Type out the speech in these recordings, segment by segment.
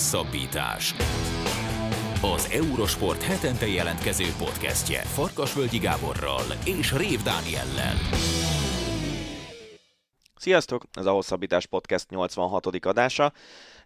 Hosszabbítás. Az Eurosport hetente jelentkező podcastje Farkasvölgyi Gáborral és Rév Dániellel. Sziasztok! Ez a Hosszabbítás Podcast 86. adása.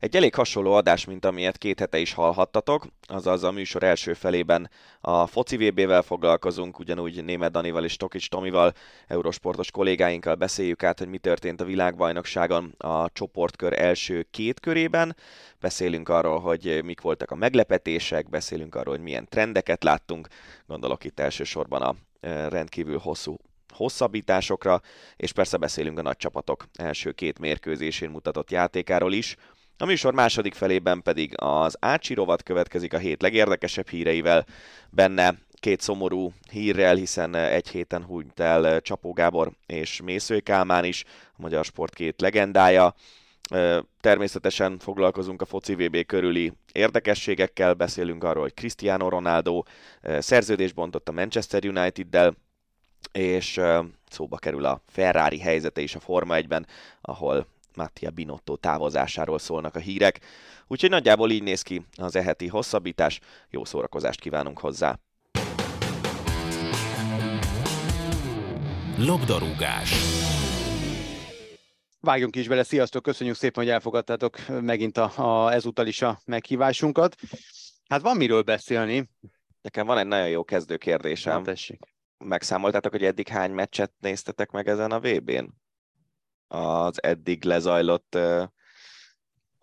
Egy elég hasonló adás, mint amilyet két hete is hallhattatok, azaz a műsor első felében a foci VB-vel foglalkozunk, ugyanúgy Német Danival és Tokics Tomival, eurosportos kollégáinkkal beszéljük át, hogy mi történt a világbajnokságon a csoportkör első két körében. Beszélünk arról, hogy mik voltak a meglepetések, beszélünk arról, hogy milyen trendeket láttunk, gondolok itt elsősorban a eh, rendkívül hosszú hosszabbításokra, és persze beszélünk a nagy csapatok első két mérkőzésén mutatott játékáról is. A műsor második felében pedig az Ácsi rovat következik a hét legérdekesebb híreivel, benne két szomorú hírrel, hiszen egy héten hunyt el Csapó Gábor és Mészői Kálmán is, a magyar sport két legendája. Természetesen foglalkozunk a foci VB körüli érdekességekkel, beszélünk arról, hogy Cristiano Ronaldo szerződést bontott a Manchester United-del, és szóba kerül a Ferrari helyzete is a Forma 1-ben, ahol Mattia Binotto távozásáról szólnak a hírek. Úgyhogy nagyjából így néz ki az eheti hosszabbítás. Jó szórakozást kívánunk hozzá! Labdarúgás Vágjunk is bele, sziasztok, köszönjük szépen, hogy elfogadtátok megint a, a, ezúttal is a meghívásunkat. Hát van miről beszélni. Nekem van egy nagyon jó kezdő kérdésem. Na, tessék megszámoltátok, hogy eddig hány meccset néztetek meg ezen a VB-n? Az eddig lezajlott uh,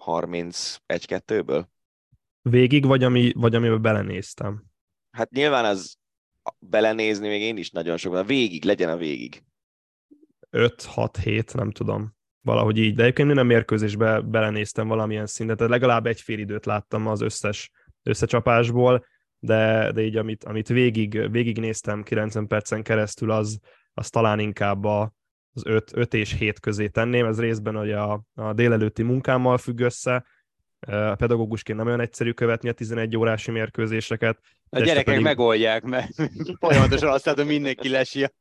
31-2-ből? Végig, vagy, ami, vagy amiben belenéztem? Hát nyilván az belenézni még én is nagyon sok van. Végig, legyen a végig. 5-6-7, nem tudom. Valahogy így. De egyébként minden mérkőzésbe belenéztem valamilyen szintet. Tehát legalább egy fél időt láttam az összes összecsapásból de, de így amit, amit végig, végig néztem 90 percen keresztül, az, az talán inkább a, az 5, 5 és 7 közé tenném. Ez részben hogy a, a délelőtti munkámmal függ össze, a pedagógusként nem olyan egyszerű követni a 11 órási mérkőzéseket. A gyerekek pedig... megoldják, mert folyamatosan azt látom, mindenki lesi a,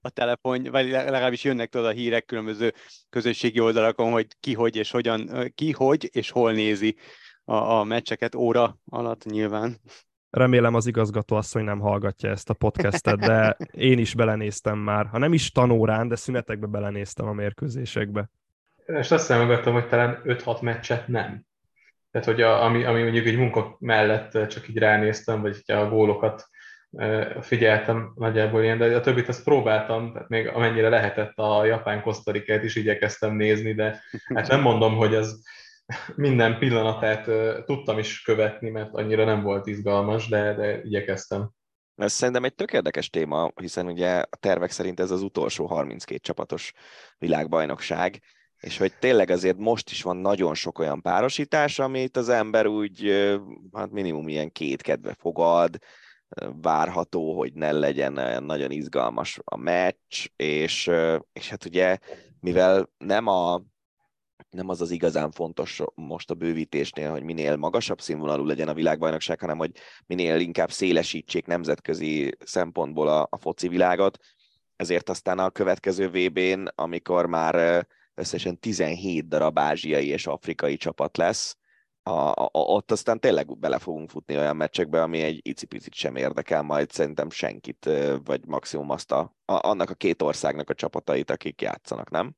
a telefon, vagy legalábbis jönnek tudod a hírek különböző közösségi oldalakon, hogy ki hogy és hogyan, ki hogy és hol nézi a, a meccseket óra alatt nyilván. Remélem az igazgató asszony nem hallgatja ezt a podcastet, de én is belenéztem már. Ha nem is tanórán, de szünetekbe belenéztem a mérkőzésekbe. És azt számolgattam, hogy talán 5-6 meccset nem. Tehát, hogy a, ami, ami mondjuk egy munka mellett csak így ránéztem, vagy a gólokat figyeltem nagyjából ilyen, de a többit azt próbáltam, tehát még amennyire lehetett a japán kosztarikát is igyekeztem nézni, de hát nem mondom, hogy az minden pillanatát tudtam is követni, mert annyira nem volt izgalmas, de, de igyekeztem. Ez szerintem egy tök érdekes téma, hiszen ugye a tervek szerint ez az utolsó 32 csapatos világbajnokság, és hogy tényleg azért most is van nagyon sok olyan párosítás, amit az ember úgy, hát minimum ilyen két kedve fogad, várható, hogy ne legyen nagyon izgalmas a meccs, és, és hát ugye, mivel nem a nem az az igazán fontos most a bővítésnél, hogy minél magasabb színvonalú legyen a világbajnokság, hanem hogy minél inkább szélesítsék nemzetközi szempontból a, a foci világot. Ezért aztán a következő VB-n, amikor már összesen 17 darab ázsiai és afrikai csapat lesz, a, a, ott aztán tényleg bele fogunk futni olyan meccsekbe, ami egy icipicit sem érdekel majd szerintem senkit, vagy maximum azt a, a, annak a két országnak a csapatait, akik játszanak, nem?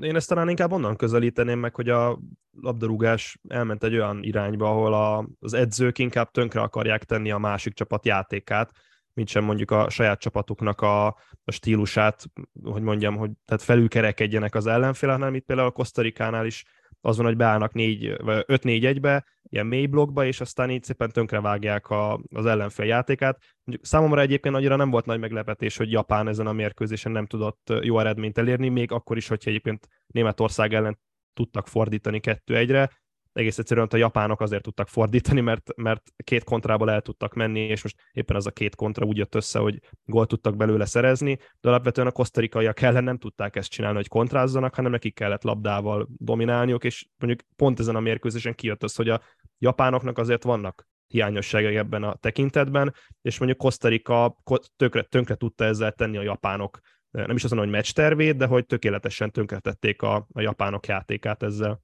Én ezt talán inkább onnan közelíteném meg, hogy a labdarúgás elment egy olyan irányba, ahol a, az edzők inkább tönkre akarják tenni a másik csapat játékát, mint sem mondjuk a saját csapatuknak a, a stílusát, hogy mondjam, hogy tehát felülkerekedjenek az ellenfél, hanem itt például a Kosztarikánál is az van, hogy beállnak 5-4-1-be, ilyen mély blokkba, és aztán így szépen tönkrevágják a, az ellenfél játékát. Mondjuk számomra egyébként annyira nem volt nagy meglepetés, hogy Japán ezen a mérkőzésen nem tudott jó eredményt elérni, még akkor is, hogyha egyébként Németország ellen tudtak fordítani 2-1-re, egész egyszerűen a japánok azért tudtak fordítani, mert, mert két kontrából el tudtak menni, és most éppen az a két kontra úgy jött össze, hogy gól tudtak belőle szerezni, de alapvetően a kosztarikaiak ellen nem tudták ezt csinálni, hogy kontrázzanak, hanem nekik kellett labdával dominálniuk, és mondjuk pont ezen a mérkőzésen kijött az, hogy a japánoknak azért vannak hiányosságai ebben a tekintetben, és mondjuk Kosztarika tökre, tönkre tudta ezzel tenni a japánok nem is azon, hogy meccs tervét, de hogy tökéletesen tönkretették a, a japánok játékát ezzel.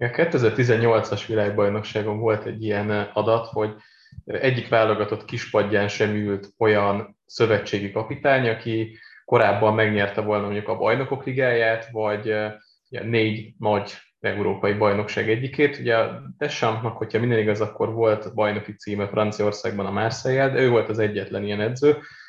A 2018-as világbajnokságon volt egy ilyen adat, hogy egyik válogatott kispadján sem ült olyan szövetségi kapitány, aki korábban megnyerte volna mondjuk a bajnokok ligáját, vagy négy nagy európai bajnokság egyikét. Ugye a Deschampsnak, hogyha minden igaz, akkor volt bajnoki címe Franciaországban a marseille de ő volt az egyetlen ilyen edző,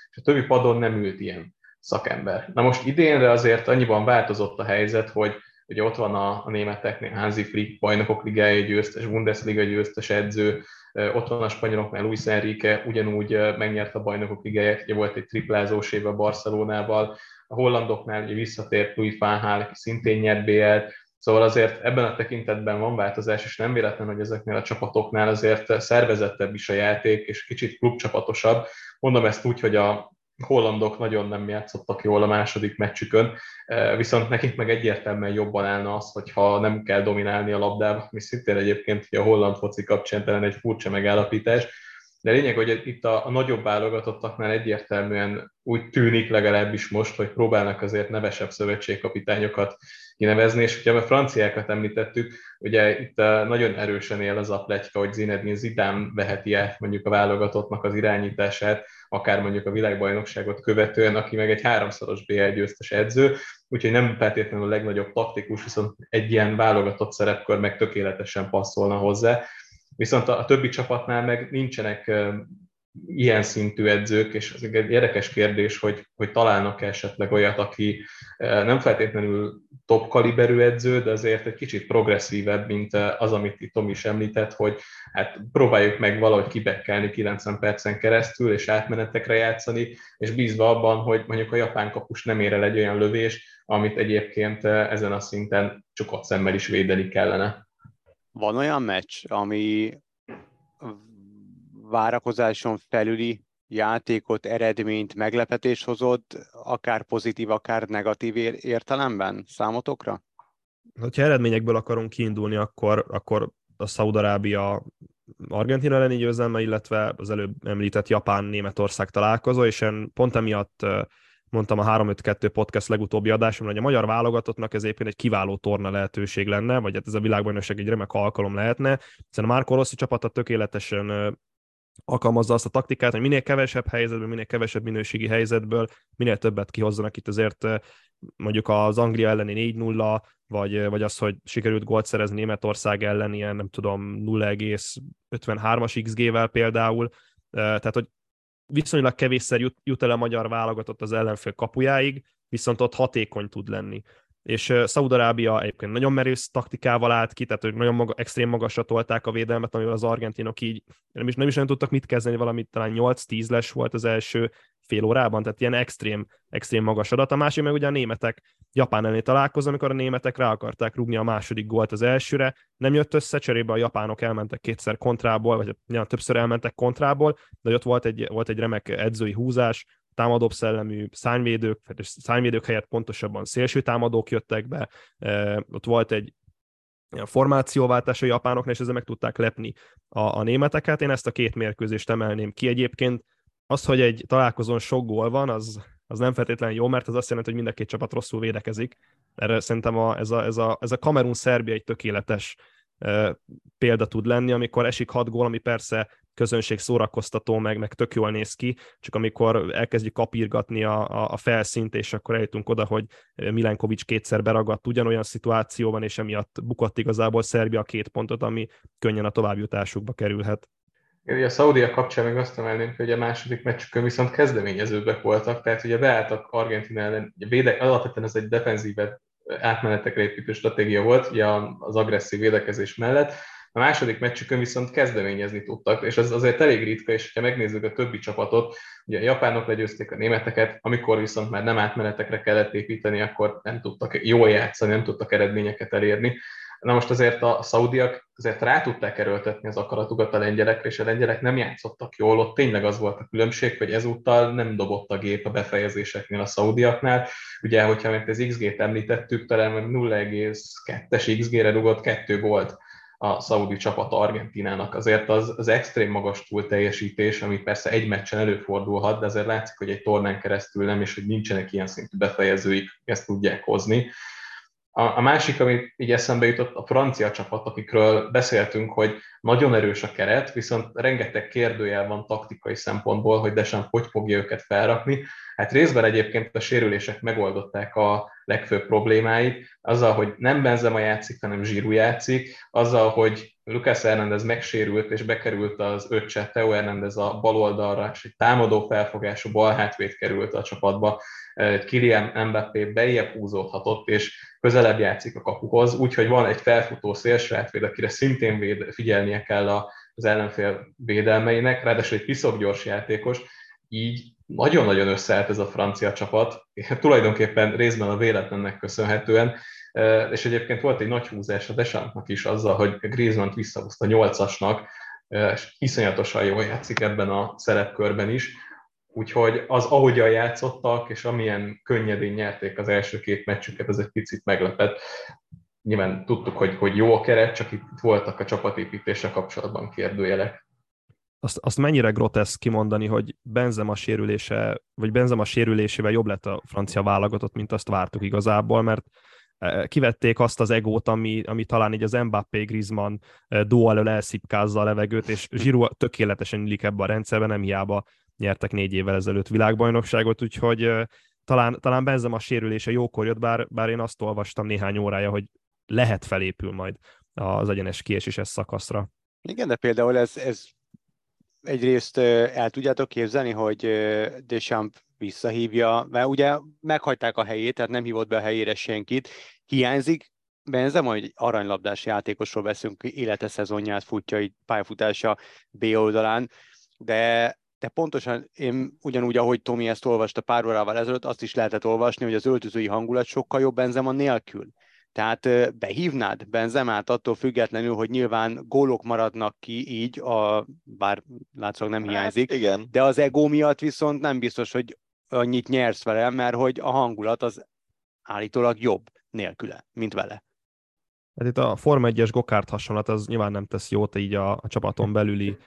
és a többi padon nem ült ilyen szakember. Na most idénre azért annyiban változott a helyzet, hogy ugye ott van a, a németeknél Hansi Flick, bajnokok ligája győztes, Bundesliga győztes edző, ott van a spanyoloknál Luis Enrique, ugyanúgy megnyert a bajnokok ligáját, ugye volt egy triplázós éve Barcelonával, a hollandoknál ugye visszatért Louis van Gaal, aki szintén nyert BL-t, Szóval azért ebben a tekintetben van változás, és nem véletlen, hogy ezeknél a csapatoknál azért szervezettebb is a játék, és kicsit klubcsapatosabb. Mondom ezt úgy, hogy a hollandok nagyon nem játszottak jól a második meccsükön, viszont nekik meg egyértelműen jobban állna az, hogyha nem kell dominálni a labdába, ami szintén egyébként a holland foci kapcsán talán egy furcsa megállapítás, de lényeg, hogy itt a, a nagyobb válogatottaknál egyértelműen úgy tűnik legalábbis most, hogy próbálnak azért nevesebb szövetségkapitányokat kinevezni, és hogyha a franciákat említettük, ugye itt nagyon erősen él az a pletyka, hogy Zinedine Zidane veheti át mondjuk a válogatottnak az irányítását, akár mondjuk a világbajnokságot követően, aki meg egy háromszoros BL győztes edző, úgyhogy nem feltétlenül a legnagyobb taktikus, viszont egy ilyen válogatott szerepkör meg tökéletesen passzolna hozzá. Viszont a, a többi csapatnál meg nincsenek ilyen szintű edzők, és ez egy érdekes kérdés, hogy, hogy találnak esetleg olyat, aki nem feltétlenül top kaliberű edző, de azért egy kicsit progresszívebb, mint az, amit itt Tom is említett, hogy hát próbáljuk meg valahogy kibekkelni 90 percen keresztül, és átmenetekre játszani, és bízva abban, hogy mondjuk a japán kapus nem ér el egy olyan lövés, amit egyébként ezen a szinten csukott szemmel is védeni kellene. Van olyan meccs, ami várakozáson felüli játékot, eredményt, meglepetés hozott, akár pozitív, akár negatív értelemben számotokra? Ha eredményekből akarunk kiindulni, akkor, akkor a Szaudarábia Argentina elleni győzelme, illetve az előbb említett Japán-Németország találkozó, és én pont emiatt mondtam a 352 podcast legutóbbi adásomban, hogy a magyar válogatottnak ez éppen egy kiváló torna lehetőség lenne, vagy hát ez a világbajnokság egy remek alkalom lehetne, hiszen a Márko Rossi csapata tökéletesen alkalmazza azt a taktikát, hogy minél kevesebb helyzetből, minél kevesebb minőségi helyzetből, minél többet kihozzanak itt azért mondjuk az Anglia elleni 4-0, vagy, vagy az, hogy sikerült gólt szerezni Németország ellen ilyen, nem tudom, 0,53-as XG-vel például, tehát, hogy viszonylag kevésszer jut, jut el a magyar válogatott az ellenfél kapujáig, viszont ott hatékony tud lenni és Szaudarábia egyébként nagyon merész taktikával állt ki, tehát hogy nagyon maga, extrém magasra tolták a védelmet, amivel az argentinok így nem is, nem is nagyon tudtak mit kezdeni, valamit talán 8-10 les volt az első fél órában, tehát ilyen extrém, extrém magas adat. A másik meg ugye a németek. Japán elleni találkozó, amikor a németek rá akarták rúgni a második gólt az elsőre, nem jött össze, cserébe a japánok elmentek kétszer kontrából, vagy ja, többször elmentek kontrából, de ott volt egy, volt egy remek edzői húzás, támadóbb szellemű szányvédők, szányvédők helyett pontosabban szélső támadók jöttek be, ott volt egy formációváltás a japánoknál, és ezzel meg tudták lepni a, a németeket. Én ezt a két mérkőzést emelném ki egyébként. Az, hogy egy találkozón sok gól van, az, az nem feltétlenül jó, mert az azt jelenti, hogy mind a két csapat rosszul védekezik. Erre szerintem a, ez a, ez a, ez a Kamerun-Szerbia egy tökéletes példa tud lenni, amikor esik hat gól, ami persze közönség szórakoztató, meg, meg tök jól néz ki, csak amikor elkezdjük kapírgatni a, a, felszínt, és akkor eljutunk oda, hogy Milenkovics kétszer beragadt ugyanolyan szituációban, és emiatt bukott igazából Szerbia két pontot, ami könnyen a továbbjutásukba kerülhet. Ugye a Szaudia kapcsán meg azt emelném, hogy a második meccsükön viszont kezdeményezőbbek voltak, tehát ugye beálltak Argentina ellen, ugye védek, alapvetően ez egy defenzívet átmenetekre építő stratégia volt, ugye az agresszív védekezés mellett, a második meccsükön viszont kezdeményezni tudtak, és ez azért elég ritka, és ha megnézzük a többi csapatot, ugye a japánok legyőzték a németeket, amikor viszont már nem átmenetekre kellett építeni, akkor nem tudtak jól játszani, nem tudtak eredményeket elérni. Na most azért a szaudiak azért rá tudták erőltetni az akaratukat a lengyelekre, és a lengyelek nem játszottak jól, ott tényleg az volt a különbség, hogy ezúttal nem dobott a gép a befejezéseknél a szaudiaknál. Ugye, hogyha meg az XG-t említettük, talán 0,2-es XG-re dugott kettő volt a szaudi csapat Argentinának. Azért az, az extrém magas túl teljesítés, ami persze egy meccsen előfordulhat, de azért látszik, hogy egy tornán keresztül nem, és hogy nincsenek ilyen szintű befejezőik, ezt tudják hozni. A, a másik, ami így eszembe jutott, a francia csapat, akikről beszéltünk, hogy nagyon erős a keret, viszont rengeteg kérdőjel van taktikai szempontból, hogy Deschamps hogy fogja őket felrakni. Hát részben egyébként a sérülések megoldották a legfőbb problémáit, azzal, hogy nem Benzema játszik, hanem Zsíru játszik, azzal, hogy Lucas Hernández megsérült és bekerült az öccse, Teo Hernández a bal oldalra, és egy támadó felfogású bal hátvét került a csapatba, Kilian Mbappé bejebb húzódhatott, és közelebb játszik a kapuhoz, úgyhogy van egy felfutó szélsőátvéd, akire szintén véd, figyelnie kell az ellenfél védelmeinek, ráadásul egy piszok játékos, így nagyon-nagyon összeállt ez a francia csapat, tulajdonképpen részben a véletlennek köszönhetően, és egyébként volt egy nagy húzás a Desampnak is azzal, hogy Griezmann visszahozta nyolcasnak, és iszonyatosan jól játszik ebben a szerepkörben is, Úgyhogy az, ahogyan játszottak, és amilyen könnyedén nyerték az első két meccsüket, ez egy picit meglepett. Nyilván tudtuk, hogy, hogy jó a keret, csak itt voltak a csapatépítése kapcsolatban kérdőjelek. Azt, azt mennyire groteszk kimondani, hogy Benzema sérülése, vagy Benzema sérülésével jobb lett a francia válogatott, mint azt vártuk igazából, mert kivették azt az egót, ami, ami talán így az Mbappé Griezmann duo elől elszipkázza a levegőt, és Giroud tökéletesen illik ebbe a rendszerbe, nem hiába nyertek négy évvel ezelőtt világbajnokságot, úgyhogy talán, talán Benzem a sérülése jókor jött, bár, bár én azt olvastam néhány órája, hogy lehet felépül majd az egyenes kieséses szakaszra. Igen, de például ez, ez egyrészt el tudjátok képzelni, hogy Deschamps visszahívja, mert ugye meghagyták a helyét, tehát nem hívott be a helyére senkit, hiányzik Benzem, hogy aranylabdás játékosról veszünk, élete szezonját futja, így pályafutása B oldalán, de de pontosan én ugyanúgy, ahogy Tomi ezt olvasta pár órával ezelőtt, azt is lehetett olvasni, hogy az öltözői hangulat sokkal jobb Benzema nélkül. Tehát behívnád Benzemát attól függetlenül, hogy nyilván gólok maradnak ki így, a, bár látszólag nem hát, hiányzik, igen. de az ego miatt viszont nem biztos, hogy annyit nyersz vele, mert hogy a hangulat az állítólag jobb nélküle, mint vele. Hát itt a Forma 1-es gokárt hasonlat az nyilván nem tesz jót így a, a csapaton belüli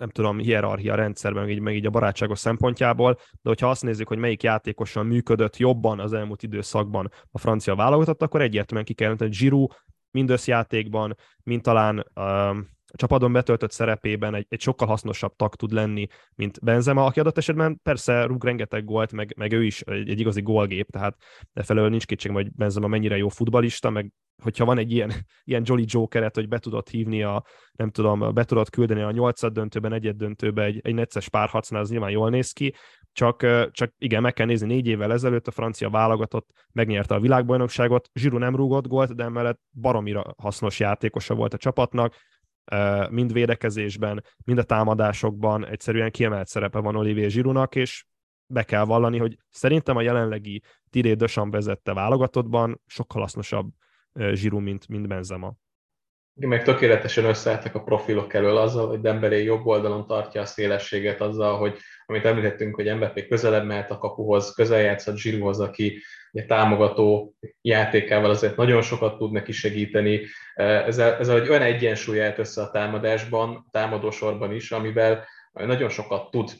nem tudom, hierarchia rendszerben, meg így, meg így a barátságos szempontjából, de hogyha azt nézzük, hogy melyik játékosan működött jobban az elmúlt időszakban a francia válogatott, akkor egyértelműen ki kell jelenteni, hogy Giroud mind összjátékban, mind talán um, a csapatban betöltött szerepében egy, egy sokkal hasznosabb tag tud lenni, mint Benzema, aki adott esetben persze rúg rengeteg gólt, meg, meg ő is egy, egy igazi gólgép, tehát de felől nincs kétség, hogy Benzema mennyire jó futbalista, meg hogyha van egy ilyen, ilyen Jolly Jokeret, hogy be tudod hívni a, nem tudom, be tudod küldeni a nyolcad döntőben, egyed döntőbe egy, egy necces párharcnál, az nyilván jól néz ki, csak, csak igen, meg kell nézni, négy évvel ezelőtt a francia válogatott megnyerte a világbajnokságot, Zsiru nem rúgott gólt, de emellett baromira hasznos játékosa volt a csapatnak, mind védekezésben, mind a támadásokban egyszerűen kiemelt szerepe van Olivier Zsirunak, és be kell vallani, hogy szerintem a jelenlegi Tiré Dösan vezette válogatottban sokkal hasznosabb Zsiru, mint, mint Benzema. Meg tökéletesen összeálltak a profilok elől azzal, hogy Dembélé jobb oldalon tartja a szélességet azzal, hogy amit említettünk, hogy Mbappé közelebb mehet a kapuhoz, közel játszott Zsiruhoz, aki ugye, támogató játékával azért nagyon sokat tud neki segíteni. Ezzel, ezzel egy olyan egyensúly össze a támadásban, támadósorban is, amivel nagyon sokat tud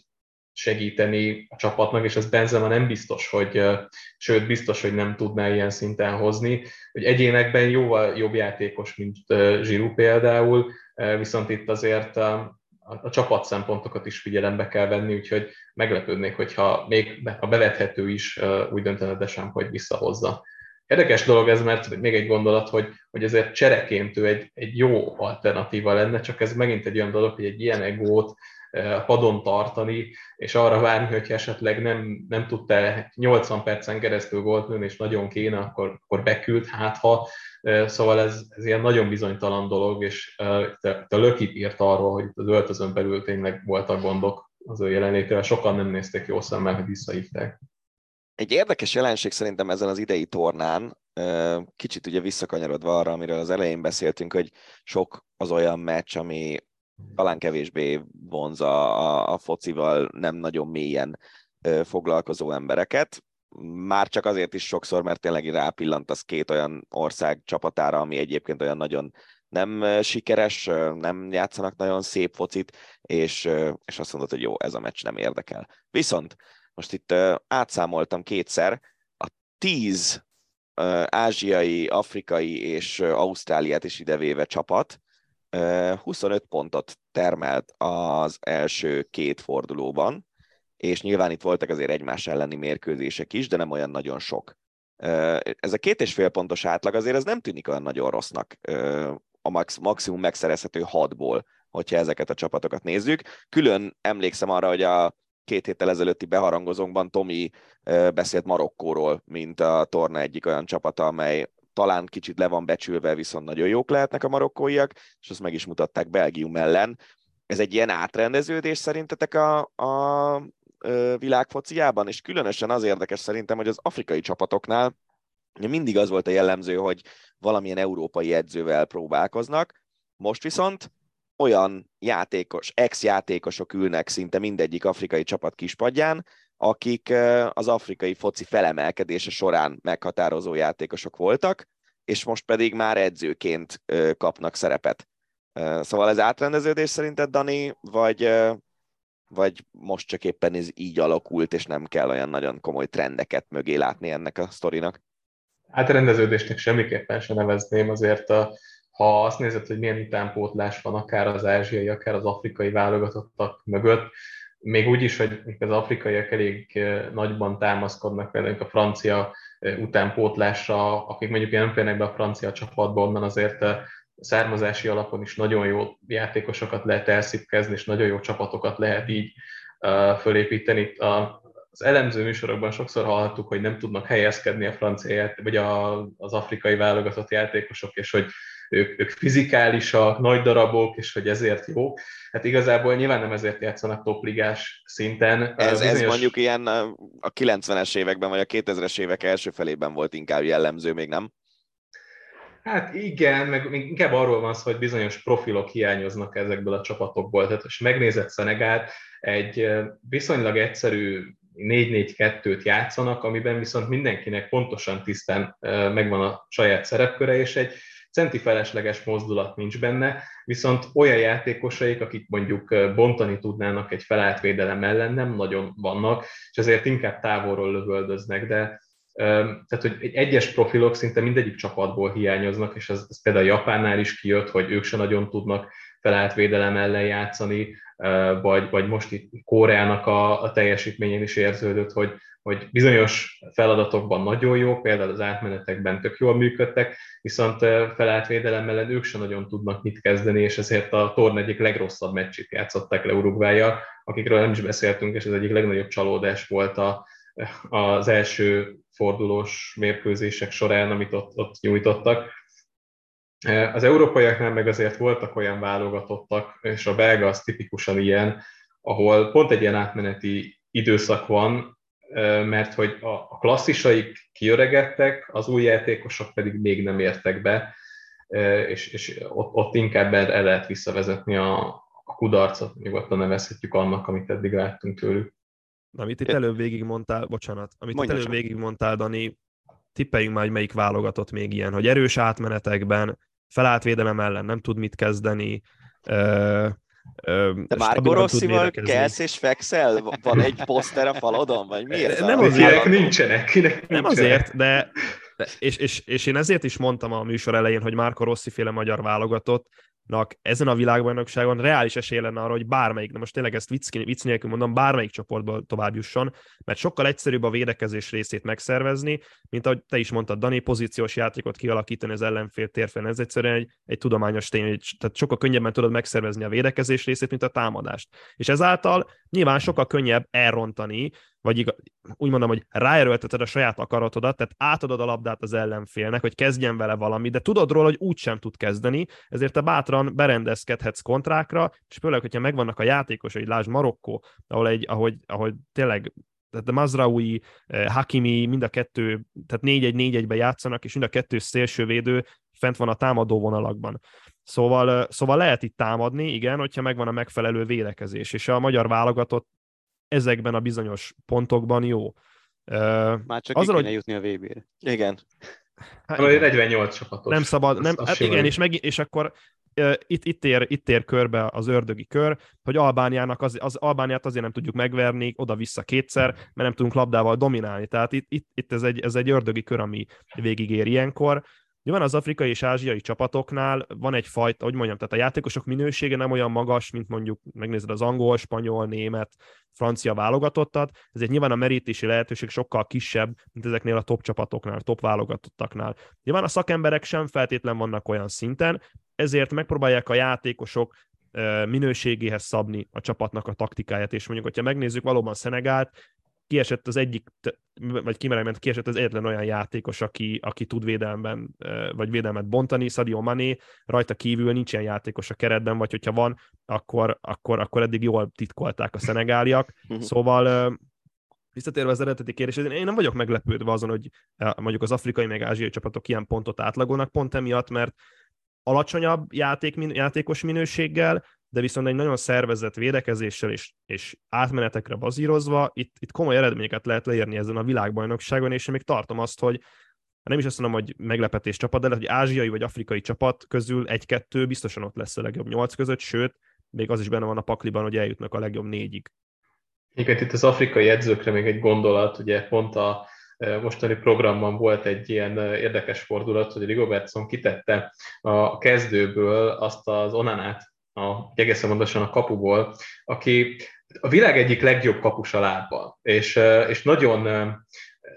segíteni a csapatnak, és ez Benzema nem biztos, hogy, sőt, biztos, hogy nem tudná ilyen szinten hozni. Hogy egyénekben jóval jobb játékos, mint Zsiru például, viszont itt azért a, a csapat szempontokat is figyelembe kell venni, úgyhogy meglepődnék, hogyha még ha bevethető is úgy döntene Desam, hogy visszahozza. Érdekes dolog ez, mert még egy gondolat, hogy, hogy ezért csereként ő egy, egy jó alternatíva lenne, csak ez megint egy olyan dolog, hogy egy ilyen egót a padon tartani, és arra várni, hogy esetleg nem, nem tudta 80 percen keresztül gólt lőni, és nagyon kéne, akkor, akkor beküld, hát ha. Szóval ez, ez ilyen nagyon bizonytalan dolog, és a Lökit írt arról, hogy az öltözön belül tényleg voltak gondok az ő jelenlétével, sokan nem nézték jó szemmel, hogy visszahívták. Egy érdekes jelenség szerintem ezen az idei tornán, kicsit ugye visszakanyarodva arra, amiről az elején beszéltünk, hogy sok az olyan meccs, ami talán kevésbé vonza a, a focival nem nagyon mélyen foglalkozó embereket. Már csak azért is sokszor, mert tényleg rápillantasz két olyan ország csapatára, ami egyébként olyan nagyon nem sikeres, nem játszanak nagyon szép focit, és, és azt mondod, hogy jó, ez a meccs nem érdekel. Viszont most itt átszámoltam kétszer, a tíz ázsiai, afrikai és ausztráliát is idevéve csapat 25 pontot termelt az első két fordulóban, és nyilván itt voltak azért egymás elleni mérkőzések is, de nem olyan nagyon sok. Ez a két és fél pontos átlag azért ez nem tűnik olyan nagyon rossznak a max, maximum megszerezhető hatból, hogyha ezeket a csapatokat nézzük. Külön emlékszem arra, hogy a két héttel ezelőtti beharangozónkban Tomi beszélt Marokkóról, mint a torna egyik olyan csapata, amely talán kicsit le van becsülve, viszont nagyon jók lehetnek a marokkóiak, és azt meg is mutatták Belgium ellen. Ez egy ilyen átrendeződés szerintetek a, a világfociában, és különösen az érdekes szerintem, hogy az afrikai csapatoknál mindig az volt a jellemző, hogy valamilyen európai edzővel próbálkoznak, most viszont olyan játékos, ex-játékosok ülnek szinte mindegyik afrikai csapat kispadján, akik az afrikai foci felemelkedése során meghatározó játékosok voltak, és most pedig már edzőként kapnak szerepet. Szóval ez átrendeződés szerinted, Dani, vagy, vagy most csak éppen ez így alakult, és nem kell olyan nagyon komoly trendeket mögé látni ennek a sztorinak? Átrendeződésnek semmiképpen se nevezném, azért a, ha azt nézed, hogy milyen utánpótlás van akár az ázsiai, akár az afrikai válogatottak mögött, még úgy is, hogy az afrikaiak elég nagyban támaszkodnak például a francia utánpótlásra, akik mondjuk nem férnek be a francia csapatba, onnan azért eh, származási alapon is nagyon jó játékosokat lehet elszipkezni, és nagyon jó csapatokat lehet így fölépíteni. Az elemző műsorokban sokszor hallhattuk, hogy nem tudnak helyezkedni a francia vagy a, az afrikai válogatott játékosok, és hogy ők, ők fizikálisak, nagy darabok, és hogy ezért jók. Hát igazából nyilván nem ezért játszanak topligás szinten. Ez, Bizonyos... ez mondjuk ilyen a 90-es években, vagy a 2000-es évek első felében volt inkább jellemző, még nem? Hát igen, meg inkább arról van szó, hogy bizonyos profilok hiányoznak ezekből a csapatokból. Tehát, ha megnézett Szenegát, egy viszonylag egyszerű 4-4-2-t játszanak, amiben viszont mindenkinek pontosan tisztán megvan a saját szerepköre, és egy centi felesleges mozdulat nincs benne, viszont olyan játékosaik, akik mondjuk bontani tudnának egy felállt védelem ellen, nem nagyon vannak, és ezért inkább távolról lövöldöznek, de tehát, hogy egy egyes profilok szinte mindegyik csapatból hiányoznak, és ez, ez például Japánnál is kijött, hogy ők se nagyon tudnak felállt védelem ellen játszani, vagy, vagy most itt Koreának a, a teljesítményén is érződött, hogy, hogy bizonyos feladatokban nagyon jó, például az átmenetekben tök jól működtek, viszont felállt védelem ellen ők sem nagyon tudnak mit kezdeni, és ezért a torn egyik legrosszabb meccsét játszották le Uruguayjal, akikről nem is beszéltünk, és ez egyik legnagyobb csalódás volt a, az első fordulós mérkőzések során, amit ott, ott nyújtottak. Az európaiaknál meg azért voltak olyan válogatottak, és a belga az tipikusan ilyen, ahol pont egy ilyen átmeneti időszak van, mert hogy a klasszisaik kiöregedtek, az új játékosok pedig még nem értek be, és, és ott, ott inkább el lehet visszavezetni a, a kudarcot, nyugodtan nevezhetjük annak, amit eddig láttunk tőlük. Amit itt előbb végig mondtál, bocsánat, amit Mondja itt előbb végig mondtál, Dani, tippeljünk már, hogy melyik válogatott még ilyen, hogy erős átmenetekben, felállt védelem ellen nem tud mit kezdeni, de már Rosszival kelsz és fekszel? Van egy poszter a falodon? Vagy miért? Nem azért, nincsenek, kinek nincsenek. Nem azért, de, de és, és, és, én ezért is mondtam a műsor elején, hogy Márko Rossi féle magyar válogatott, ezen a világbajnokságon reális esély lenne arra, hogy bármelyik, de most tényleg ezt vicc, vicc nélkül mondom, bármelyik csoportból tovább jusson, mert sokkal egyszerűbb a védekezés részét megszervezni, mint ahogy te is mondtad, Dani, pozíciós játékot kialakítani az ellenfél térfen. Ez egyszerűen egy, egy tudományos tény, tehát sokkal könnyebben tudod megszervezni a védekezés részét, mint a támadást. És ezáltal nyilván sokkal könnyebb elrontani vagy igaz, úgy mondom, hogy ráerőlteted a saját akaratodat, tehát átadod a labdát az ellenfélnek, hogy kezdjen vele valami, de tudod róla, hogy úgy sem tud kezdeni, ezért te bátran berendezkedhetsz kontrákra, és főleg, hogyha megvannak a játékosai, lásd Marokkó, ahol egy, ahogy, ahogy tényleg tehát a Mazraoui, eh, Hakimi, mind a kettő, tehát 4-1-4-1-be játszanak, és mind a kettő szélsővédő fent van a támadó vonalakban. Szóval, szóval lehet itt támadni, igen, hogyha megvan a megfelelő védekezés, és a magyar válogatott ezekben a bizonyos pontokban jó. Már csak Azzal, hogy... jutni a VB-re. Igen. Hát, igen. 48 csapatos. Nem szabad, nem, hát igen, és, meg, és akkor itt, itt, ér, itt ér körbe az ördögi kör, hogy Albániának az, az, Albániát azért nem tudjuk megverni oda-vissza kétszer, mert nem tudunk labdával dominálni. Tehát itt, itt, itt ez, egy, ez egy ördögi kör, ami végigér ilyenkor. Van az afrikai és ázsiai csapatoknál, van egy fajta, hogy mondjam, tehát a játékosok minősége nem olyan magas, mint mondjuk megnézed az angol, spanyol, német, francia válogatottat, ezért nyilván a merítési lehetőség sokkal kisebb, mint ezeknél a top csapatoknál, top válogatottaknál. Nyilván a szakemberek sem feltétlen vannak olyan szinten, ezért megpróbálják a játékosok minőségéhez szabni a csapatnak a taktikáját, és mondjuk, hogyha megnézzük valóban Szenegált, kiesett az egyik, vagy kimerement, kiesett az egyetlen olyan játékos, aki, aki tud védelmen, vagy védelmet bontani, Sadio Mané, rajta kívül nincs ilyen játékos a keretben, vagy hogyha van, akkor, akkor, akkor eddig jól titkolták a szenegáliak. Mhm. Szóval visszatérve az eredeti kérdéshez, én nem vagyok meglepődve azon, hogy mondjuk az afrikai meg ázsiai csapatok ilyen pontot átlagolnak pont emiatt, mert alacsonyabb játék, játékos minőséggel, de viszont egy nagyon szervezett védekezéssel és, és átmenetekre bazírozva, itt, itt komoly eredményeket lehet leírni ezen a világbajnokságon, és én még tartom azt, hogy nem is azt mondom, hogy meglepetés csapat, de lehet, hogy ázsiai vagy afrikai csapat közül egy-kettő biztosan ott lesz a legjobb nyolc között, sőt, még az is benne van a pakliban, hogy eljutnak a legjobb négyig. Igen, itt az afrikai edzőkre még egy gondolat, ugye pont a mostani programban volt egy ilyen érdekes fordulat, hogy Rigobertson kitette a kezdőből azt az Onanát, a, egészen mondosan a kapuból, aki a világ egyik legjobb kapusa lábbal, és, és nagyon,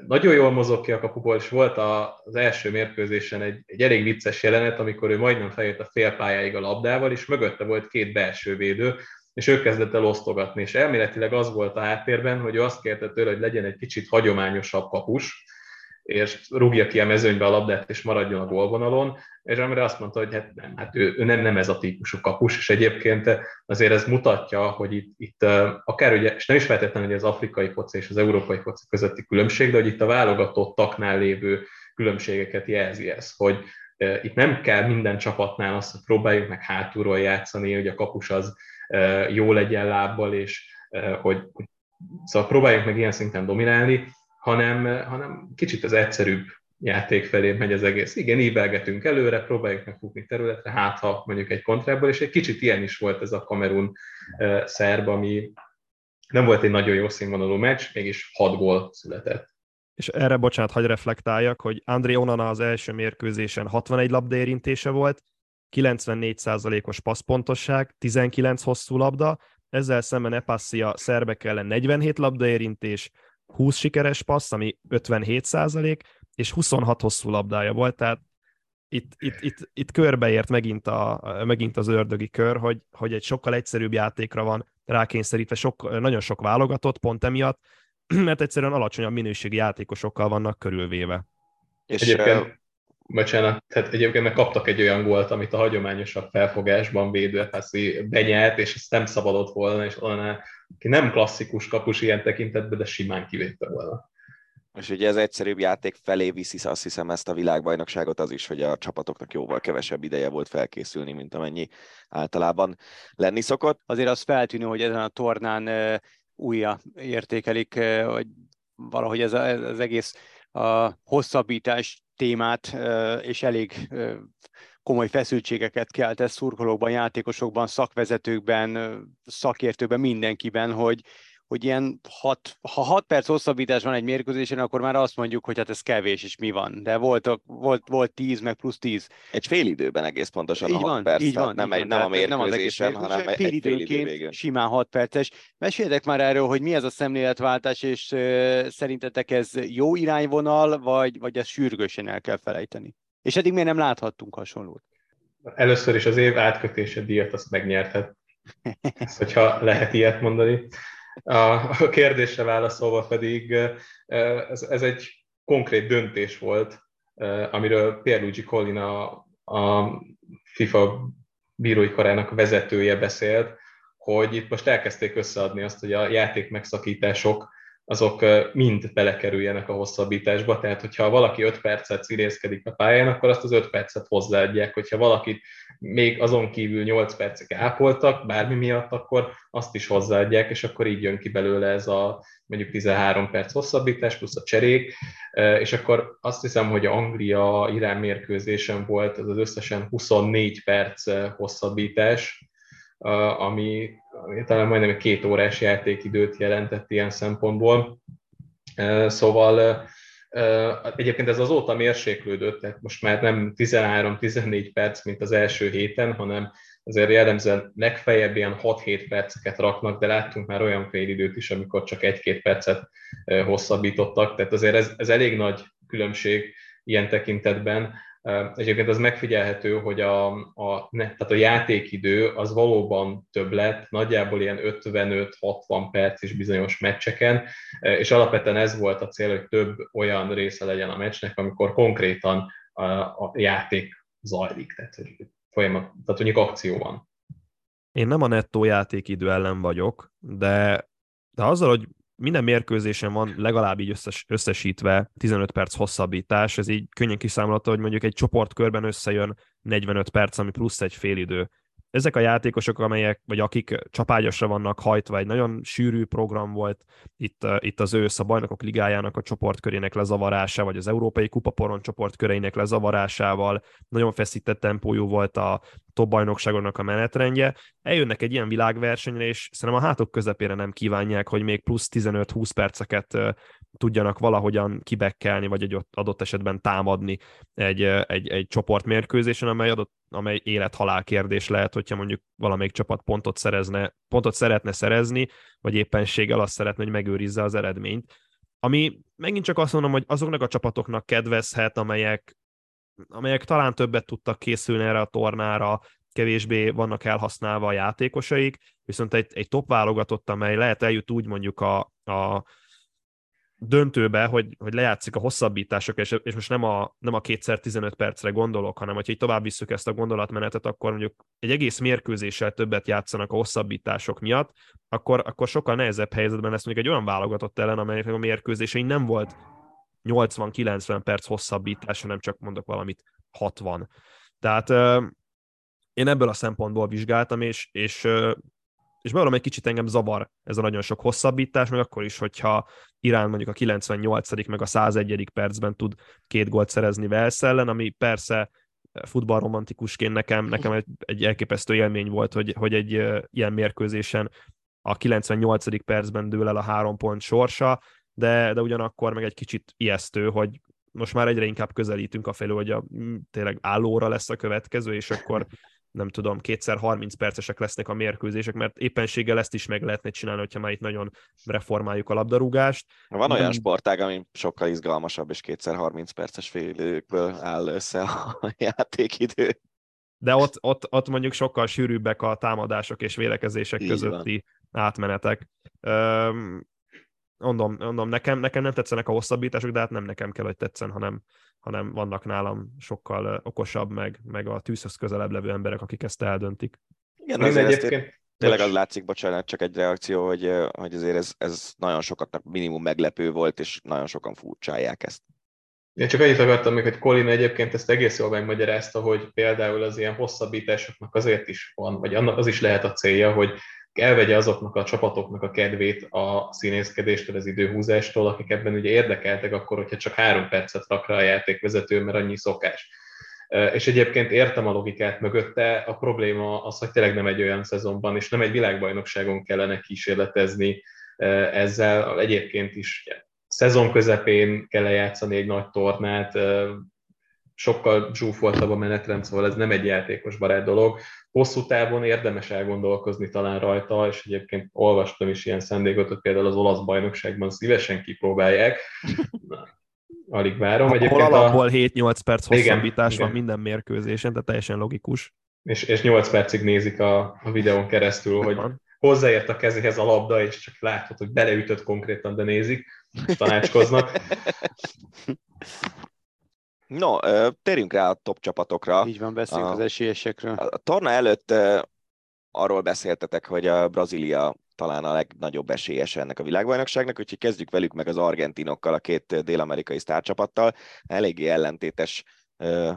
nagyon jól mozog ki a kapuból, és volt az első mérkőzésen egy, egy elég vicces jelenet, amikor ő majdnem feljött a félpályáig a labdával, és mögötte volt két belső védő, és ő kezdett el osztogatni, és elméletileg az volt a háttérben, hogy ő azt kérte tőle, hogy legyen egy kicsit hagyományosabb kapus, és rúgja ki a mezőnybe a labdát, és maradjon a gólvonalon, és amire azt mondta, hogy hát nem, hát ő, ő nem, nem ez a típusú kapus, és egyébként azért ez mutatja, hogy itt, itt akár ugye, és nem is feltétlenül hogy az afrikai foci és az európai foci közötti különbség, de hogy itt a válogatottaknál lévő különbségeket jelzi ez, hogy itt nem kell minden csapatnál azt, hogy próbáljuk meg hátulról játszani, hogy a kapus az jó legyen lábbal, és hogy, hogy szóval próbáljuk meg ilyen szinten dominálni, hanem, hanem kicsit az egyszerűbb játék felé megy az egész. Igen, ívelgetünk előre, próbáljuk megfutni területre, hát ha mondjuk egy kontrából, és egy kicsit ilyen is volt ez a Kamerun szerb, ami nem volt egy nagyon jó színvonalú meccs, mégis hat gól született. És erre, bocsánat, hagy reflektáljak, hogy André Onana az első mérkőzésen 61 labda érintése volt, 94%-os passzpontosság, 19 hosszú labda, ezzel szemben Epassia szerbek ellen 47 labdaérintés, 20 sikeres passz, ami 57% és 26 hosszú labdája volt, tehát itt, itt, itt, itt körbeért megint, a, megint az ördögi kör, hogy, hogy egy sokkal egyszerűbb játékra van rákényszerítve, sok, nagyon sok válogatott pont emiatt, mert egyszerűen alacsonyabb minőségi játékosokkal vannak körülvéve. És egyébként bocsánat, tehát egyébként meg kaptak egy olyan gólt, amit a hagyományosabb felfogásban védő Epassi benyert, és ezt nem szabadott volna, és olyan, aki nem klasszikus kapus ilyen tekintetben, de simán kivédte volna. És ugye ez egyszerűbb játék felé viszi azt hiszem ezt a világbajnokságot az is, hogy a csapatoknak jóval kevesebb ideje volt felkészülni, mint amennyi általában lenni szokott. Azért az feltűnő, hogy ezen a tornán újra értékelik, hogy valahogy ez az egész a hosszabbítás témát, és elég komoly feszültségeket keltett szurkolókban, játékosokban, szakvezetőkben, szakértőkben, mindenkiben, hogy, hogy ilyen hat, ha 6 perc hosszabbítás van egy mérkőzésen, akkor már azt mondjuk, hogy hát ez kevés, és mi van. De volt, volt, volt 10, meg plusz 10. Egy fél időben egész pontosan így a 6 van, perc, így van, nem, így egy, van, nem a mérkőzésen, nem az hanem fél egy fél idő. Simán 6 perces. Meséljetek már erről, hogy mi ez a szemléletváltás, és uh, szerintetek ez jó irányvonal, vagy, vagy ezt sürgősen el kell felejteni? És eddig miért nem láthattunk hasonlót? Először is az év átkötése díjat azt megnyerhet. Ezt, hogyha lehet ilyet mondani. A kérdésre válaszolva pedig ez, ez egy konkrét döntés volt, amiről Pierluigi Collina a FIFA bírói karának vezetője beszélt, hogy itt most elkezdték összeadni azt, hogy a játék megszakítások azok mind belekerüljenek a hosszabbításba, tehát hogyha valaki 5 percet színészkedik a pályán, akkor azt az 5 percet hozzáadják, hogyha valakit még azon kívül 8 percig ápoltak, bármi miatt, akkor azt is hozzáadják, és akkor így jön ki belőle ez a mondjuk 13 perc hosszabbítás plusz a cserék, és akkor azt hiszem, hogy Anglia-Irán mérkőzésen volt ez az összesen 24 perc hosszabbítás, ami talán majdnem egy két órás játékidőt jelentett ilyen szempontból. Szóval egyébként ez azóta mérséklődött, tehát most már nem 13-14 perc, mint az első héten, hanem azért jellemzően legfeljebb ilyen 6-7 perceket raknak, de láttunk már olyan félidőt is, amikor csak 1-2 percet hosszabbítottak, tehát azért ez, ez elég nagy különbség ilyen tekintetben. Egyébként az megfigyelhető, hogy a, a, tehát a játékidő az valóban több lett, nagyjából ilyen 55-60 perc is bizonyos meccseken, és alapvetően ez volt a cél, hogy több olyan része legyen a meccsnek, amikor konkrétan a, a játék zajlik, tehát hogy folyamat, tehát mondjuk akció van. Én nem a nettó játékidő ellen vagyok, de, de azzal, hogy minden mérkőzésen van legalább így összes, összesítve 15 perc hosszabbítás, ez így könnyen kiszámolható, hogy mondjuk egy csoportkörben összejön 45 perc, ami plusz egy félidő. Ezek a játékosok, amelyek, vagy akik csapágyasra vannak hajtva, egy nagyon sűrű program volt itt, itt az ősz a bajnokok ligájának a csoportkörének lezavarása, vagy az európai kupaporon csoportköreinek lezavarásával, nagyon feszített tempójú volt a top bajnokságoknak a menetrendje, eljönnek egy ilyen világversenyre, és szerintem a hátok közepére nem kívánják, hogy még plusz 15-20 perceket tudjanak valahogyan kibekkelni, vagy egy adott esetben támadni egy, egy, egy csoportmérkőzésen, amely, adott, amely élet-halál kérdés lehet, hogyha mondjuk valamelyik csapat pontot, szerezne, pontot szeretne szerezni, vagy éppenséggel azt szeretne, hogy megőrizze az eredményt. Ami megint csak azt mondom, hogy azoknak a csapatoknak kedvezhet, amelyek amelyek talán többet tudtak készülni erre a tornára, kevésbé vannak elhasználva a játékosaik, viszont egy, egy top válogatott, amely lehet eljut úgy mondjuk a, a döntőbe, hogy, hogy lejátszik a hosszabbítások, és, és most nem a, nem a kétszer 15 percre gondolok, hanem hogyha tovább visszük ezt a gondolatmenetet, akkor mondjuk egy egész mérkőzéssel többet játszanak a hosszabbítások miatt, akkor, akkor sokkal nehezebb helyzetben lesz mondjuk egy olyan válogatott ellen, amelynek a mérkőzésein nem volt 80-90 perc hosszabbítás, hanem csak mondok valamit 60. Tehát én ebből a szempontból vizsgáltam, és, és, és bevallom, egy kicsit engem zavar ez a nagyon sok hosszabbítás, meg akkor is, hogyha Irán mondjuk a 98. meg a 101. percben tud két gólt szerezni Velsz ellen, ami persze futballromantikusként nekem, nekem egy, egy elképesztő élmény volt, hogy, hogy egy ilyen mérkőzésen a 98. percben dől el a három pont sorsa, de, de ugyanakkor meg egy kicsit ijesztő, hogy most már egyre inkább közelítünk a felől, hogy a, tényleg állóra lesz a következő, és akkor nem tudom, kétszer 30 percesek lesznek a mérkőzések, mert éppenséggel ezt is meg lehetne csinálni, hogyha már itt nagyon reformáljuk a labdarúgást. Van olyan sportág, ami sokkal izgalmasabb, és kétszer 30 perces félidőkből áll össze a játékidő. De ott, ott, ott mondjuk sokkal sűrűbbek a támadások és vélekezések Így közötti van. átmenetek mondom, mondom nekem, nekem nem tetszenek a hosszabbítások, de hát nem nekem kell, hogy tetszen, hanem, hanem vannak nálam sokkal okosabb, meg, meg a tűzhöz közelebb levő emberek, akik ezt eldöntik. Igen, azért egyébként... Tényleg az látszik, bocsánat, csak egy reakció, hogy, hogy azért ez, ez nagyon sokaknak minimum meglepő volt, és nagyon sokan furcsálják ezt. Én csak annyit akartam még, hogy Colin egyébként ezt egész jól megmagyarázta, hogy például az ilyen hosszabbításoknak azért is van, vagy annak az is lehet a célja, hogy elvegye azoknak a csapatoknak a kedvét a színészkedéstől, az időhúzástól, akik ebben ugye érdekeltek akkor, hogyha csak három percet rak rá a játékvezető, mert annyi szokás. És egyébként értem a logikát mögötte, a probléma az, hogy tényleg nem egy olyan szezonban, és nem egy világbajnokságon kellene kísérletezni ezzel, egyébként is szezon közepén kell játszani egy nagy tornát, sokkal zsúfoltabb a menetrend, szóval ez nem egy játékos barát dolog. Hosszú távon érdemes elgondolkozni talán rajta, és egyébként olvastam is ilyen szendékot, hogy például az olasz bajnokságban szívesen kipróbálják. Alig várom. Ahol egyébként alapból a... 7-8 perc hosszabbítás van minden mérkőzésen, tehát teljesen logikus. És, és 8 percig nézik a, a videón keresztül, hogy hozzáért a kezéhez a labda, és csak látod, hogy beleütött konkrétan, de nézik, tanácskoznak. No, térjünk rá a top csapatokra. Így van, beszéljünk a, az esélyesekről. A, torna előtt arról beszéltetek, hogy a Brazília talán a legnagyobb esélyese ennek a világbajnokságnak, úgyhogy kezdjük velük meg az argentinokkal, a két dél-amerikai sztárcsapattal. Eléggé ellentétes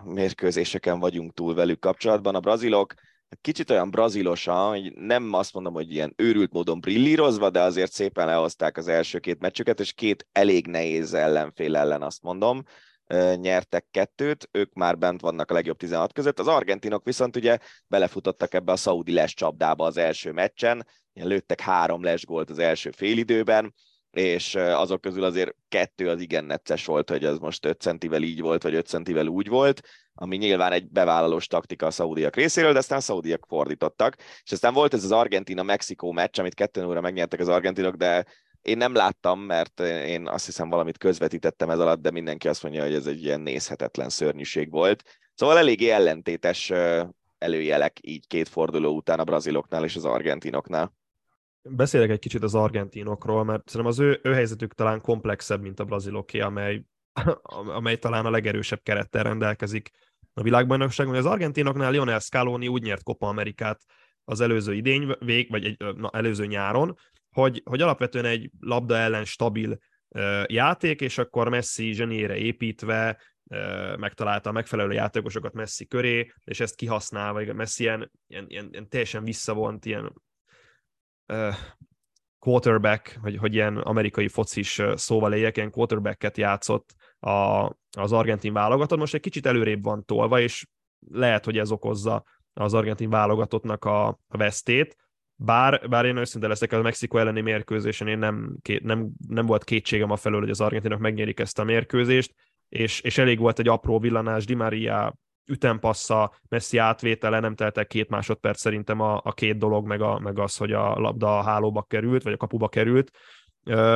mérkőzéseken vagyunk túl velük kapcsolatban. A brazilok kicsit olyan brazilosan, hogy nem azt mondom, hogy ilyen őrült módon brillírozva, de azért szépen lehozták az első két meccsüket, és két elég nehéz ellenfél ellen azt mondom, nyertek kettőt, ők már bent vannak a legjobb 16 között. Az argentinok viszont ugye belefutottak ebbe a szaudi les csapdába az első meccsen, lőttek három lesgólt az első félidőben, és azok közül azért kettő az igen necces volt, hogy az most 5 centivel így volt, vagy 5 centivel úgy volt, ami nyilván egy bevállalós taktika a szaudiak részéről, de aztán a szaudiak fordítottak. És aztán volt ez az Argentina-Mexikó meccs, amit kettőn óra megnyertek az argentinok, de én nem láttam, mert én azt hiszem valamit közvetítettem ez alatt, de mindenki azt mondja, hogy ez egy ilyen nézhetetlen szörnyűség volt. Szóval eléggé ellentétes előjelek így két forduló után a braziloknál és az argentinoknál beszélek egy kicsit az argentinokról, mert szerintem az ő, ő helyzetük talán komplexebb, mint a braziloké, amely, amely talán a legerősebb kerettel rendelkezik a világbajnokságon. Az argentinoknál Lionel Scaloni úgy nyert Copa Amerikát az előző idény vég, vagy egy, na, előző nyáron, hogy, hogy alapvetően egy labda ellen stabil játék, és akkor Messi zseniére építve megtalálta a megfelelő játékosokat Messi köré, és ezt kihasználva, Messi ilyen, ilyen, ilyen, ilyen teljesen visszavont, ilyen quarterback, hogy, hogy ilyen amerikai focis szóval éljek, ilyen quarterbacket játszott a, az argentin válogatott. Most egy kicsit előrébb van tolva, és lehet, hogy ez okozza az argentin válogatottnak a vesztét. Bár, bár én őszinte leszek, a Mexikó elleni mérkőzésen én nem, nem, nem volt kétségem a felől, hogy az argentinok megnyerik ezt a mérkőzést, és, és elég volt egy apró villanás Di Maria ütempassa, Messi átvétele, nem teltek két másodperc szerintem a, a két dolog, meg, a, meg az, hogy a labda a hálóba került, vagy a kapuba került.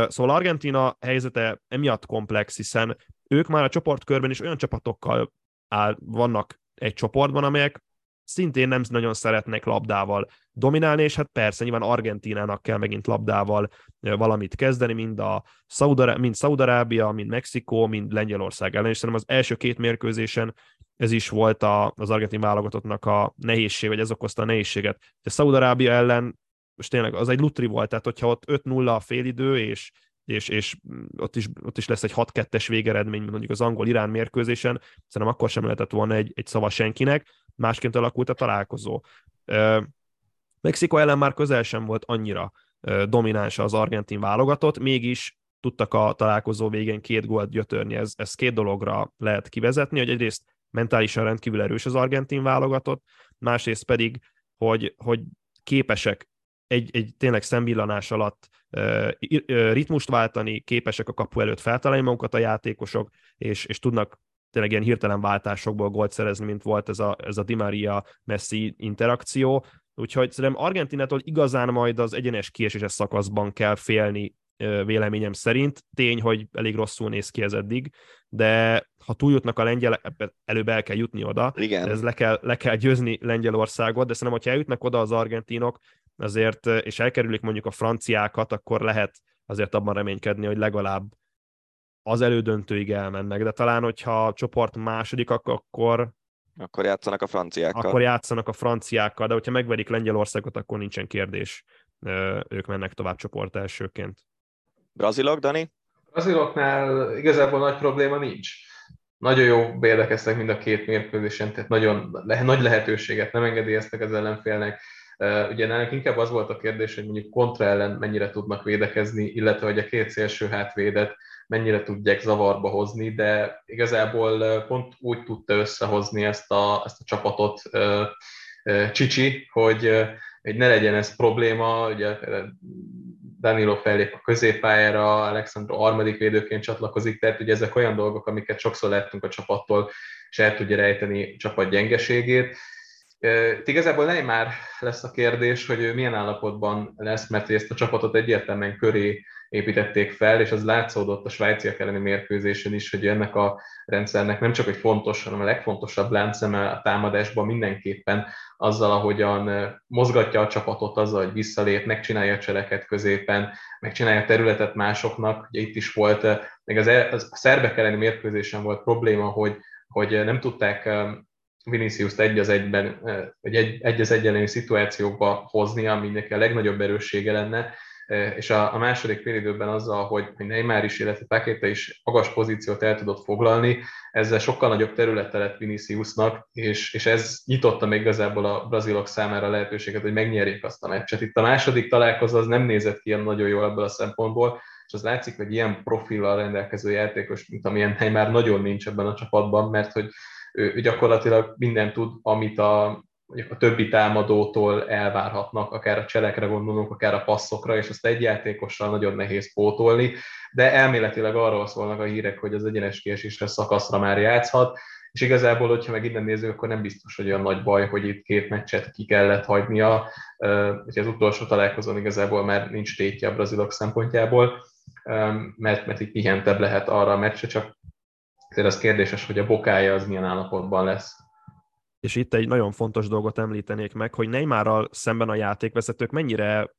Szóval Argentina helyzete emiatt komplex, hiszen ők már a csoportkörben is olyan csapatokkal áll, vannak egy csoportban, amelyek szintén nem nagyon szeretnek labdával dominálni, és hát persze nyilván Argentinának kell megint labdával valamit kezdeni, mind, a Szaudará- mind Szaudarábia, mind Mexikó, mind Lengyelország ellen, és szerintem az első két mérkőzésen ez is volt a, az argentin válogatottnak a nehézség, vagy ez okozta a nehézséget. De Szaudarábia ellen most tényleg az egy lutri volt, tehát hogyha ott 5-0 a félidő, és és, és ott, is, ott is lesz egy 6-2-es végeredmény, mondjuk az angol-irán mérkőzésen, szerintem akkor sem lehetett volna egy, egy szava senkinek, másként alakult a találkozó. Mexiko ellen már közel sem volt annyira domináns az argentin válogatott, mégis tudtak a találkozó végén két gólt gyötörni, ez, ez két dologra lehet kivezetni, hogy egyrészt mentálisan rendkívül erős az argentin válogatott, másrészt pedig, hogy, hogy képesek egy, egy tényleg szemvillanás alatt uh, ritmust váltani, képesek a kapu előtt feltalálni magukat a játékosok, és, és tudnak tényleg ilyen hirtelen váltásokból gólt szerezni, mint volt ez a, ez a Di Maria Messi interakció. Úgyhogy szerintem Argentinától igazán majd az egyenes kieséses szakaszban kell félni véleményem szerint. Tény, hogy elég rosszul néz ki ez eddig, de ha túljutnak a lengyel, előbb el kell jutni oda. Igen. Ez le kell, le kell győzni Lengyelországot, de szerintem, hogyha eljutnak oda az argentinok, azért, és elkerülik mondjuk a franciákat, akkor lehet azért abban reménykedni, hogy legalább az elődöntőig elmennek, de talán, hogyha a csoport második, akkor akkor játszanak a franciákkal. Akkor játszanak a franciákkal, de hogyha megverik Lengyelországot, akkor nincsen kérdés. Ők mennek tovább csoport elsőként. Brazilok, Dani? Braziloknál igazából nagy probléma nincs. Nagyon jó védekeztek mind a két mérkőzésen, tehát nagyon le, nagy lehetőséget nem engedélyeztek az ellenfélnek. Ugye nálunk inkább az volt a kérdés, hogy mondjuk kontra ellen mennyire tudnak védekezni, illetve hogy a két szélső hátvédet mennyire tudják zavarba hozni, de igazából pont úgy tudta összehozni ezt a, ezt a csapatot Csicsi, hogy, hogy ne legyen ez probléma, ugye Danilo fellép a középpályára, Alexandro harmadik védőként csatlakozik, tehát ugye ezek olyan dolgok, amiket sokszor láttunk a csapattól, és el tudja rejteni csapat gyengeségét. Itt igazából Neymar lesz a kérdés, hogy milyen állapotban lesz, mert ezt a csapatot egyértelműen köré építették fel, és az látszódott a svájciak elleni mérkőzésen is, hogy ennek a rendszernek nem csak egy fontos, hanem a legfontosabb láncszeme a támadásban mindenképpen azzal, ahogyan mozgatja a csapatot, azzal, hogy visszalép, megcsinálja a cseleket középen, megcsinálja a területet másoknak. Ugye itt is volt, még e, az a szerbek elleni mérkőzésen volt probléma, hogy, hogy nem tudták Vinicius-t egy az egyben, vagy egy, egy az egyenlő szituációkba hozni, ami neki a legnagyobb erőssége lenne, és a, a második félidőben azzal, hogy, Neymar is, illetve Paqueta is magas pozíciót el tudott foglalni, ezzel sokkal nagyobb területe lett Viniciusnak, és, és ez nyitotta még igazából a brazilok számára a lehetőséget, hogy megnyerjék azt a meccset. Itt a második találkozó az nem nézett ki ilyen nagyon jól ebből a szempontból, és az látszik, hogy ilyen profillal rendelkező játékos, mint amilyen Neymar nagyon nincs ebben a csapatban, mert hogy ő, gyakorlatilag mindent tud, amit a, a többi támadótól elvárhatnak, akár a cselekre gondolunk, akár a passzokra, és ezt egy játékossal nagyon nehéz pótolni, de elméletileg arról szólnak a hírek, hogy az egyenes kiesésre szakaszra már játszhat, és igazából, hogyha meg innen nézzük, akkor nem biztos, hogy olyan nagy baj, hogy itt két meccset ki kellett hagynia, hogy az utolsó találkozón igazából már nincs tétje a brazilok szempontjából, mert, mert itt pihentebb lehet arra a meccse, csak az kérdéses, hogy a bokája az milyen állapotban lesz és itt egy nagyon fontos dolgot említenék meg, hogy Neymarral szemben a játékvezetők mennyire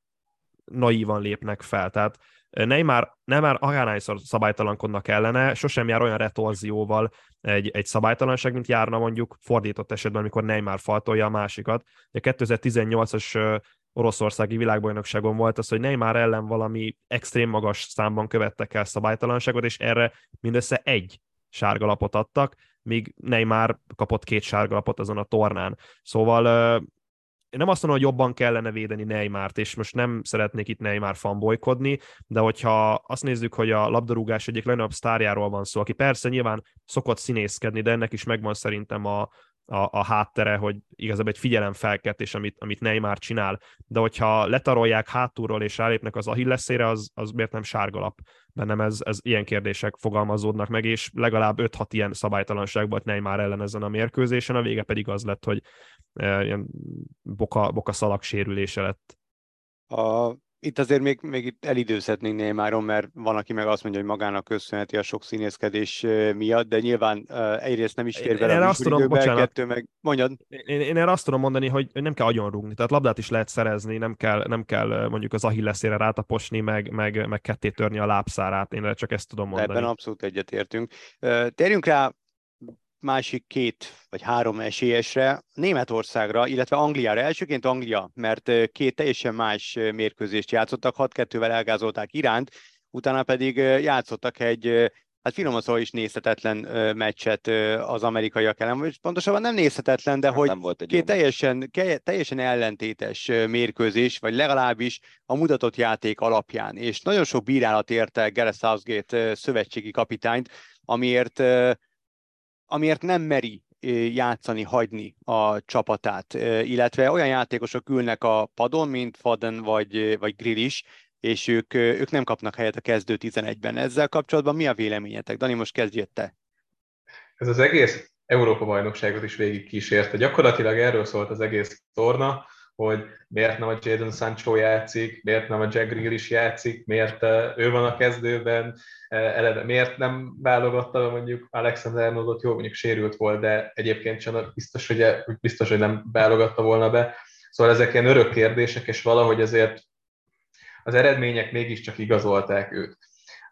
naívan lépnek fel. Tehát Neymar, Neymar akárhányszor szabálytalankodnak ellene, sosem jár olyan retorzióval egy, egy szabálytalanság, mint járna mondjuk fordított esetben, amikor Neymar faltolja a másikat. A 2018-as oroszországi világbajnokságon volt az, hogy Neymar ellen valami extrém magas számban követtek el szabálytalanságot, és erre mindössze egy sárgalapot adtak, míg Neymar kapott két sárgalapot azon a tornán. Szóval nem azt mondom, hogy jobban kellene védeni Neymart, és most nem szeretnék itt Neymar fanbolykodni, de hogyha azt nézzük, hogy a labdarúgás egyik legnagyobb sztárjáról van szó, aki persze nyilván szokott színészkedni, de ennek is megvan szerintem a, a, a háttere, hogy igazából egy figyelemfelkeltés, amit, amit Neymar csinál, de hogyha letarolják hátulról és rálépnek az Achilleszére, az, az miért nem sárgalap? Bennem ez, ez ilyen kérdések fogalmazódnak meg, és legalább 5-6 ilyen szabálytalanság volt Neymar ellen ezen a mérkőzésen, a vége pedig az lett, hogy e, ilyen boka, boka szalag sérülése lett. A itt azért még, még itt elidőzhetnénk Neymaron, mert van, aki meg azt mondja, hogy magának köszönheti a sok színészkedés miatt, de nyilván egyrészt nem is fér bele a azt tudom, bocsánat, kettő meg mondjad. Én, én, erre azt tudom mondani, hogy nem kell agyonrúgni, tehát labdát is lehet szerezni, nem kell, nem kell mondjuk az ahilleszére rátaposni, meg, meg, meg ketté törni a lábszárát, én csak ezt tudom mondani. Ebben abszolút egyetértünk. Térjünk rá másik két vagy három esélyesre, Németországra, illetve Angliára. Elsőként Anglia, mert két teljesen más mérkőzést játszottak, 6-2-vel elgázolták Iránt, utána pedig játszottak egy hát finoman szóval is nézhetetlen meccset az amerikaiak ellen, vagy pontosabban nem nézhetetlen, de hát hogy volt egy két teljesen, teljesen ellentétes mérkőzés, vagy legalábbis a mutatott játék alapján. És nagyon sok bírálat érte Gareth Southgate szövetségi kapitányt, amiért amiért nem meri játszani, hagyni a csapatát, illetve olyan játékosok ülnek a padon, mint Faden vagy, vagy Grill is, és ők, ők nem kapnak helyet a kezdő 11-ben. Ezzel kapcsolatban mi a véleményetek? Dani, most kezdjél te. Ez az egész Európa-bajnokságot is végig kísérte. Gyakorlatilag erről szólt az egész torna, hogy miért nem a Jadon Sancho játszik, miért nem a Jack Grealish is játszik, miért ő van a kezdőben, eleve miért nem válogatta mondjuk Alexander Arnoldot, jó, mondjuk sérült volt, de egyébként sem biztos, hogy, biztos, hogy nem válogatta volna be. Szóval ezek ilyen örök kérdések, és valahogy azért az eredmények mégiscsak igazolták őt.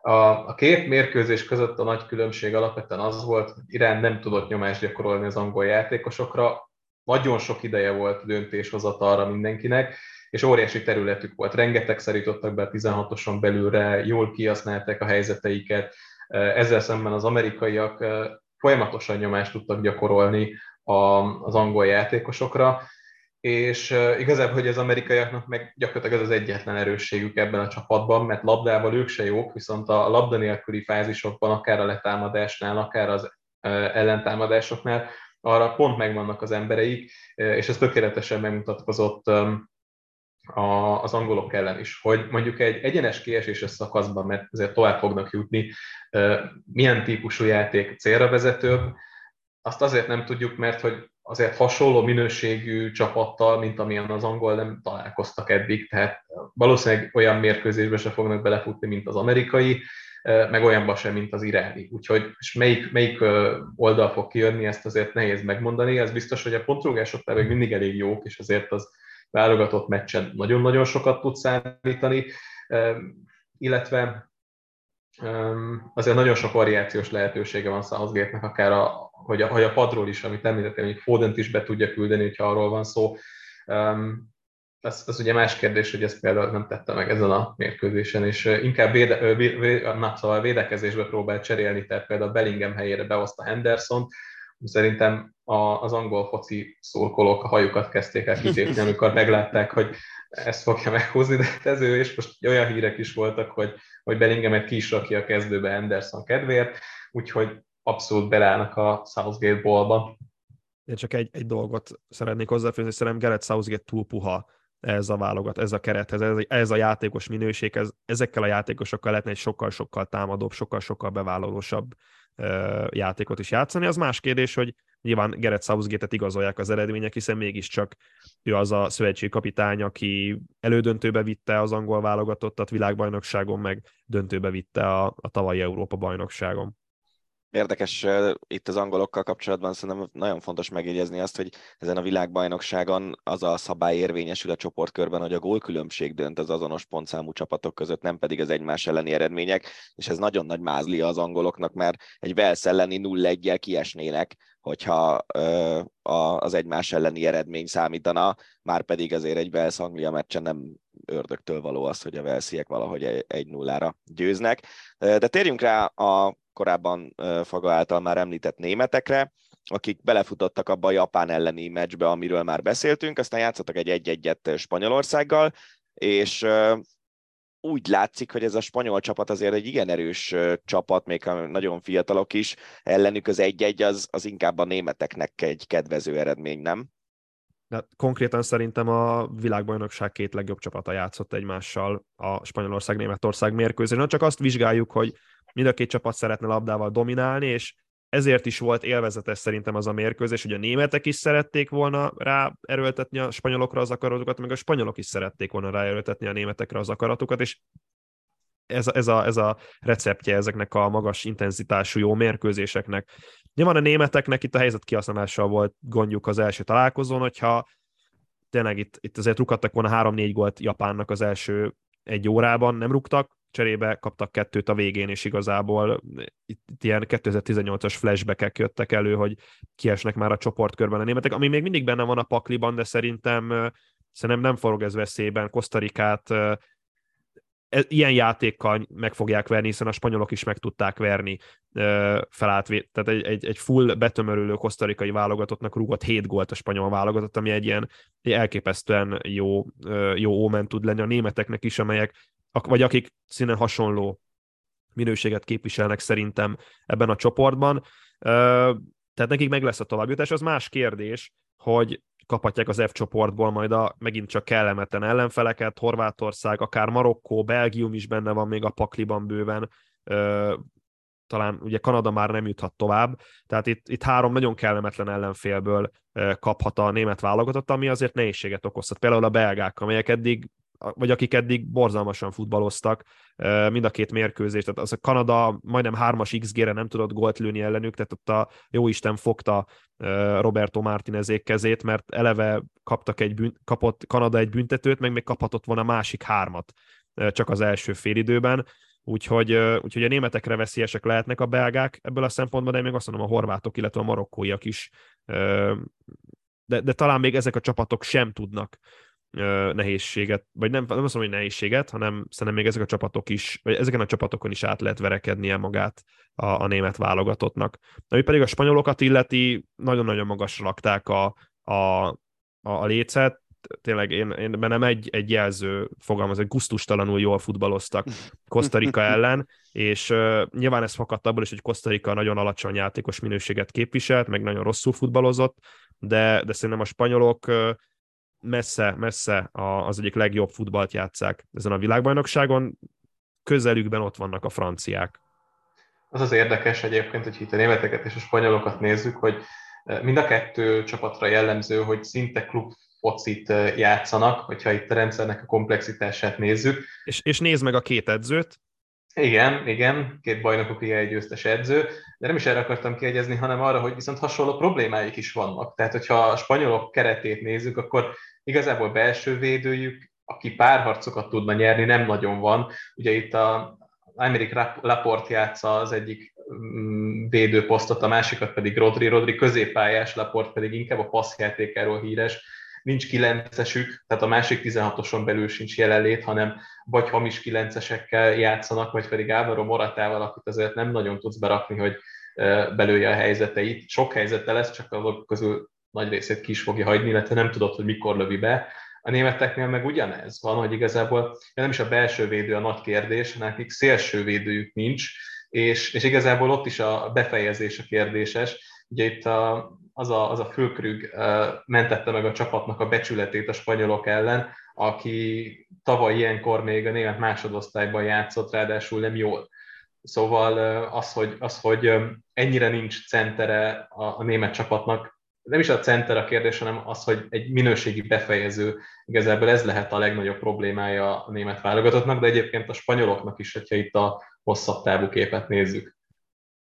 A, a két mérkőzés között a nagy különbség alapvetően az volt, hogy Irán nem tudott nyomást gyakorolni az angol játékosokra, nagyon sok ideje volt döntéshozatalra mindenkinek, és óriási területük volt. Rengeteg szerítottak be a 16-oson belülre, jól kihasználták a helyzeteiket. Ezzel szemben az amerikaiak folyamatosan nyomást tudtak gyakorolni az angol játékosokra, és igazából, hogy az amerikaiaknak meg gyakorlatilag ez az egyetlen erősségük ebben a csapatban, mert labdával ők se jók, viszont a labda nélküli fázisokban, akár a letámadásnál, akár az ellentámadásoknál arra pont megvannak az embereik, és ez tökéletesen megmutatkozott az angolok ellen is, hogy mondjuk egy egyenes kieséses szakaszban, mert azért tovább fognak jutni, milyen típusú játék célra vezetőbb, azt azért nem tudjuk, mert hogy azért hasonló minőségű csapattal, mint amilyen az angol nem találkoztak eddig, tehát valószínűleg olyan mérkőzésbe se fognak belefutni, mint az amerikai, meg olyanban sem, mint az iráni. Úgyhogy és melyik, melyik oldal fog kijönni, ezt azért nehéz megmondani. Ez biztos, hogy a pontrúgások még mindig elég jók, és azért az válogatott meccsen nagyon-nagyon sokat tud számítani, illetve azért nagyon sok variációs lehetősége van Southgate-nek, akár a, hogy, a, hogy a padról is, amit említettem, hogy Fodent is be tudja küldeni, hogyha arról van szó. Ez, ez ugye más kérdés, hogy ezt például nem tette meg ezen a mérkőzésen, és inkább véde, véde, na, szóval védekezésbe próbált cserélni, tehát például Bellingham helyére behozta Henderson, Szerintem az angol foci szurkolók a hajukat kezdték el kitépni, amikor meglátták, hogy ezt fogja meghúzni, de ez ő, és most olyan hírek is voltak, hogy, hogy Bellinghamet ki is rakja a kezdőbe Anderson kedvéért, úgyhogy abszolút belállnak a Southgate ballba. Én csak egy, egy dolgot szeretnék hozzáfűzni, szerintem Gareth Southgate túl puha ez a válogat, ez a kerethez, ez, ez a játékos minőség, ez, ezekkel a játékosokkal lehetne egy sokkal-sokkal támadóbb, sokkal-sokkal bevállalósabb játékot is játszani. Az más kérdés, hogy nyilván Gerett Southgate-et igazolják az eredmények, hiszen mégiscsak ő az a szövetségi kapitány, aki elődöntőbe vitte az angol válogatottat világbajnokságon, meg döntőbe vitte a, a tavalyi Európa bajnokságon. Érdekes itt az angolokkal kapcsolatban szerintem nagyon fontos megjegyezni azt, hogy ezen a világbajnokságon az a szabály érvényesül a csoportkörben, hogy a gólkülönbség dönt az azonos pontszámú csapatok között, nem pedig az egymás elleni eredmények, és ez nagyon nagy mázlia az angoloknak, mert egy Velsz elleni 0-1-jel kiesnének, hogyha ö, a, az egymás elleni eredmény számítana, már pedig azért egy Velsz-Anglia meccsen nem ördögtől való az, hogy a Velsziek valahogy egy nullára győznek. De térjünk rá a korábban Faga által már említett németekre, akik belefutottak abba a Japán elleni meccsbe, amiről már beszéltünk, aztán játszottak egy egy-egyet Spanyolországgal, és úgy látszik, hogy ez a spanyol csapat azért egy igen erős csapat, még ha nagyon fiatalok is, ellenük az egy-egy az, az inkább a németeknek egy kedvező eredmény, nem? De konkrétan szerintem a világbajnokság két legjobb csapata játszott egymással a Spanyolország-Németország mérkőzésen. Csak azt vizsgáljuk, hogy mind a két csapat szeretne labdával dominálni, és ezért is volt élvezetes szerintem az a mérkőzés, hogy a németek is szerették volna rá erőltetni a spanyolokra az akaratukat, meg a spanyolok is szerették volna rá erőltetni a németekre az akaratukat, és ez a, ez, a, ez a receptje ezeknek a magas intenzitású jó mérkőzéseknek. Nyilván a németeknek itt a helyzet kihasználással volt gondjuk az első találkozón, hogyha tényleg itt, itt azért rukadtak volna 3-4 gólt Japánnak az első egy órában, nem ruktak, cserébe kaptak kettőt a végén, és igazából itt, itt ilyen 2018-as flashbackek jöttek elő, hogy kiesnek már a csoportkörben a németek, ami még mindig benne van a pakliban, de szerintem, szerintem nem forog ez veszélyben. Kosztarikát ilyen játékkal meg fogják verni, hiszen a spanyolok is meg tudták verni felállt, tehát egy, egy, egy full betömörülő kosztarikai válogatottnak rúgott 7 gólt a spanyol válogatott, ami egy ilyen egy elképesztően jó, jó ómen tud lenni a németeknek is, amelyek vagy akik színen hasonló minőséget képviselnek szerintem ebben a csoportban. Tehát nekik meg lesz a továbbjutás. Az más kérdés, hogy kaphatják az F csoportból majd a megint csak kellemetlen ellenfeleket, Horvátország, akár Marokkó, Belgium is benne van még a pakliban bőven, talán ugye Kanada már nem juthat tovább, tehát itt, itt három nagyon kellemetlen ellenfélből kaphat a német válogatott, ami azért nehézséget okozhat. Például a belgák, amelyek eddig vagy akik eddig borzalmasan futballoztak mind a két mérkőzést, tehát az a Kanada majdnem hármas XG-re nem tudott gólt lőni ellenük, tehát ott a jóisten fogta Roberto Martinezék kezét, mert eleve kaptak egy bűn, kapott Kanada egy büntetőt, meg még kaphatott volna másik hármat csak az első félidőben, úgyhogy, úgyhogy a németekre veszélyesek lehetnek a belgák ebből a szempontból, de még azt mondom a horvátok, illetve a marokkóiak is, de, de talán még ezek a csapatok sem tudnak nehézséget, vagy nem, nem azt mondom, hogy nehézséget, hanem szerintem még ezek a csapatok is, vagy ezeken a csapatokon is át lehet verekednie magát a, a német válogatottnak. Ami pedig a spanyolokat illeti, nagyon-nagyon magasra lakták a, a, a, lécet, tényleg én, én bennem egy, egy jelző fogalmaz, hogy gusztustalanul jól futballoztak Kosztarika ellen, és uh, nyilván ez fakadt abból is, hogy Kosztarika nagyon alacsony játékos minőséget képviselt, meg nagyon rosszul futballozott, de, de szerintem a spanyolok uh, messze, messze az egyik legjobb futballt játszák ezen a világbajnokságon, közelükben ott vannak a franciák. Az az érdekes egyébként, hogy itt a németeket és a spanyolokat nézzük, hogy e, mind a kettő csapatra jellemző, hogy szinte klub focit e, játszanak, hogyha itt a rendszernek a komplexitását nézzük. És, és nézd meg a két edzőt. Igen, igen, két bajnokok ilyen egy győztes edző, de nem is erre akartam kiegyezni, hanem arra, hogy viszont hasonló problémáik is vannak. Tehát, hogyha a spanyolok keretét nézzük, akkor igazából belső védőjük, aki párharcokat tudna nyerni, nem nagyon van. Ugye itt a, Amerik Laport játsza az egyik mm, védőposztot, a másikat pedig Rodri. Rodri középpályás, Laport pedig inkább a passzjátékáról híres. Nincs kilencesük, tehát a másik 16-oson belül sincs jelenlét, hanem vagy hamis kilencesekkel játszanak, vagy pedig Álvaro Moratával, akit azért nem nagyon tudsz berakni, hogy belője a helyzeteit. Sok helyzete lesz, csak azok közül nagy részét ki is fogja hagyni, illetve nem tudod, hogy mikor lövi be. A németeknél meg ugyanez van, hogy igazából nem is a belső védő a nagy kérdés, nekik szélső védőjük nincs, és, és igazából ott is a befejezés a kérdéses. Ugye itt a, az, a, az a főkrüg mentette meg a csapatnak a becsületét a spanyolok ellen, aki tavaly ilyenkor még a német másodosztályban játszott, ráadásul nem jól. Szóval az, hogy, az, hogy ennyire nincs centere a, a német csapatnak, nem is a center a kérdés, hanem az, hogy egy minőségi befejező, igazából ez lehet a legnagyobb problémája a német válogatottnak, de egyébként a spanyoloknak is, hogyha itt a hosszabb távú képet nézzük.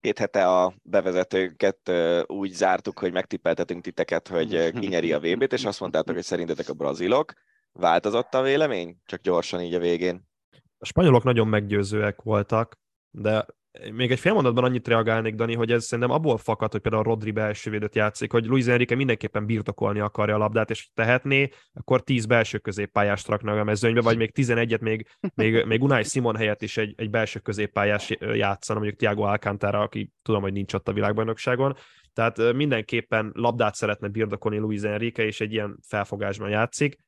Két hete a bevezetőket úgy zártuk, hogy megtippeltetünk titeket, hogy kinyeri a VB-t, és azt mondtátok, hogy szerintetek a brazilok. Változott a vélemény? Csak gyorsan így a végén. A spanyolok nagyon meggyőzőek voltak, de még egy fél mondatban annyit reagálnék, Dani, hogy ez szerintem abból fakad, hogy például a Rodri belső védőt játszik, hogy Luis Enrique mindenképpen birtokolni akarja a labdát, és tehetné, akkor 10 belső középpályást raknak a mezőnybe, vagy még 11-et még, még, még Unai Simon helyett is egy, egy belső középpályás játszana, mondjuk Tiago Alcantara, aki tudom, hogy nincs ott a világbajnokságon. Tehát mindenképpen labdát szeretne birtokolni Luis Enrique, és egy ilyen felfogásban játszik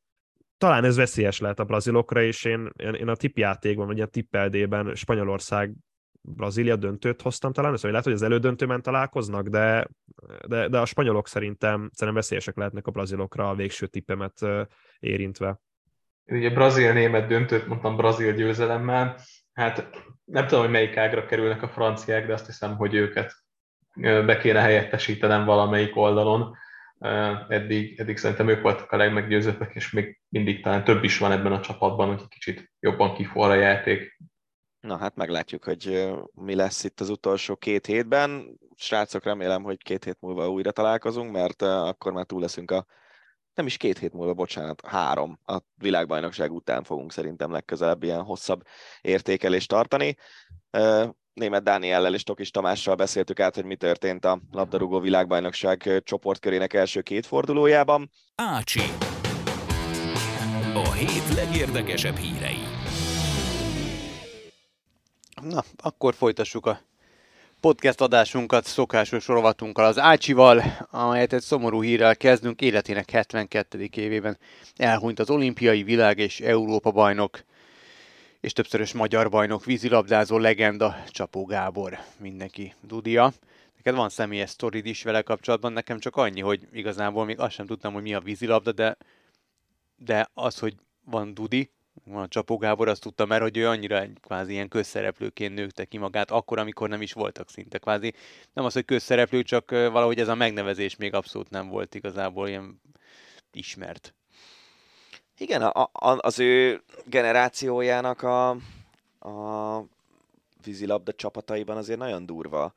talán ez veszélyes lehet a brazilokra, és én, én a tippjátékban, vagy a tippeldében Spanyolország Brazília döntőt hoztam talán, szóval lehet, hogy az elődöntőben találkoznak, de, de, de a spanyolok szerintem, szerintem veszélyesek lehetnek a brazilokra a végső tippemet érintve. Én ugye brazil-német döntőt mondtam brazil győzelemmel, hát nem tudom, hogy melyik ágra kerülnek a franciák, de azt hiszem, hogy őket be kéne helyettesítenem valamelyik oldalon. Eddig, eddig szerintem ők voltak a legmeggyőzőbbek, és még mindig talán több is van ebben a csapatban, hogy kicsit jobban kifor a játék. Na hát meglátjuk, hogy mi lesz itt az utolsó két hétben. Srácok, remélem, hogy két hét múlva újra találkozunk, mert akkor már túl leszünk a nem is két hét múlva, bocsánat, három. A világbajnokság után fogunk szerintem legközelebb ilyen hosszabb értékelést tartani. Német Dániellel és Tokis Tamással beszéltük át, hogy mi történt a labdarúgó világbajnokság csoportkörének első két fordulójában. Ácsi. A hét legérdekesebb hírei. Na, akkor folytassuk a podcast adásunkat szokásos rovatunkkal az Ácsival, amelyet egy szomorú hírrel kezdünk. Életének 72. évében elhunyt az olimpiai világ és Európa bajnok és többszörös magyar bajnok vízilabdázó legenda Csapó Gábor. Mindenki dudia. Neked van személyes sztorid is vele kapcsolatban, nekem csak annyi, hogy igazából még azt sem tudtam, hogy mi a vízilabda, de, de az, hogy van Dudi, a Csapó Gábor azt tudta, mert hogy ő annyira egy kvázi ilyen közszereplőként nőtte ki magát, akkor, amikor nem is voltak szinte kvázi. Nem az, hogy közszereplő, csak valahogy ez a megnevezés még abszolút nem volt igazából ilyen ismert. Igen, a, a, az ő generációjának a, a vízilabda csapataiban azért nagyon durva,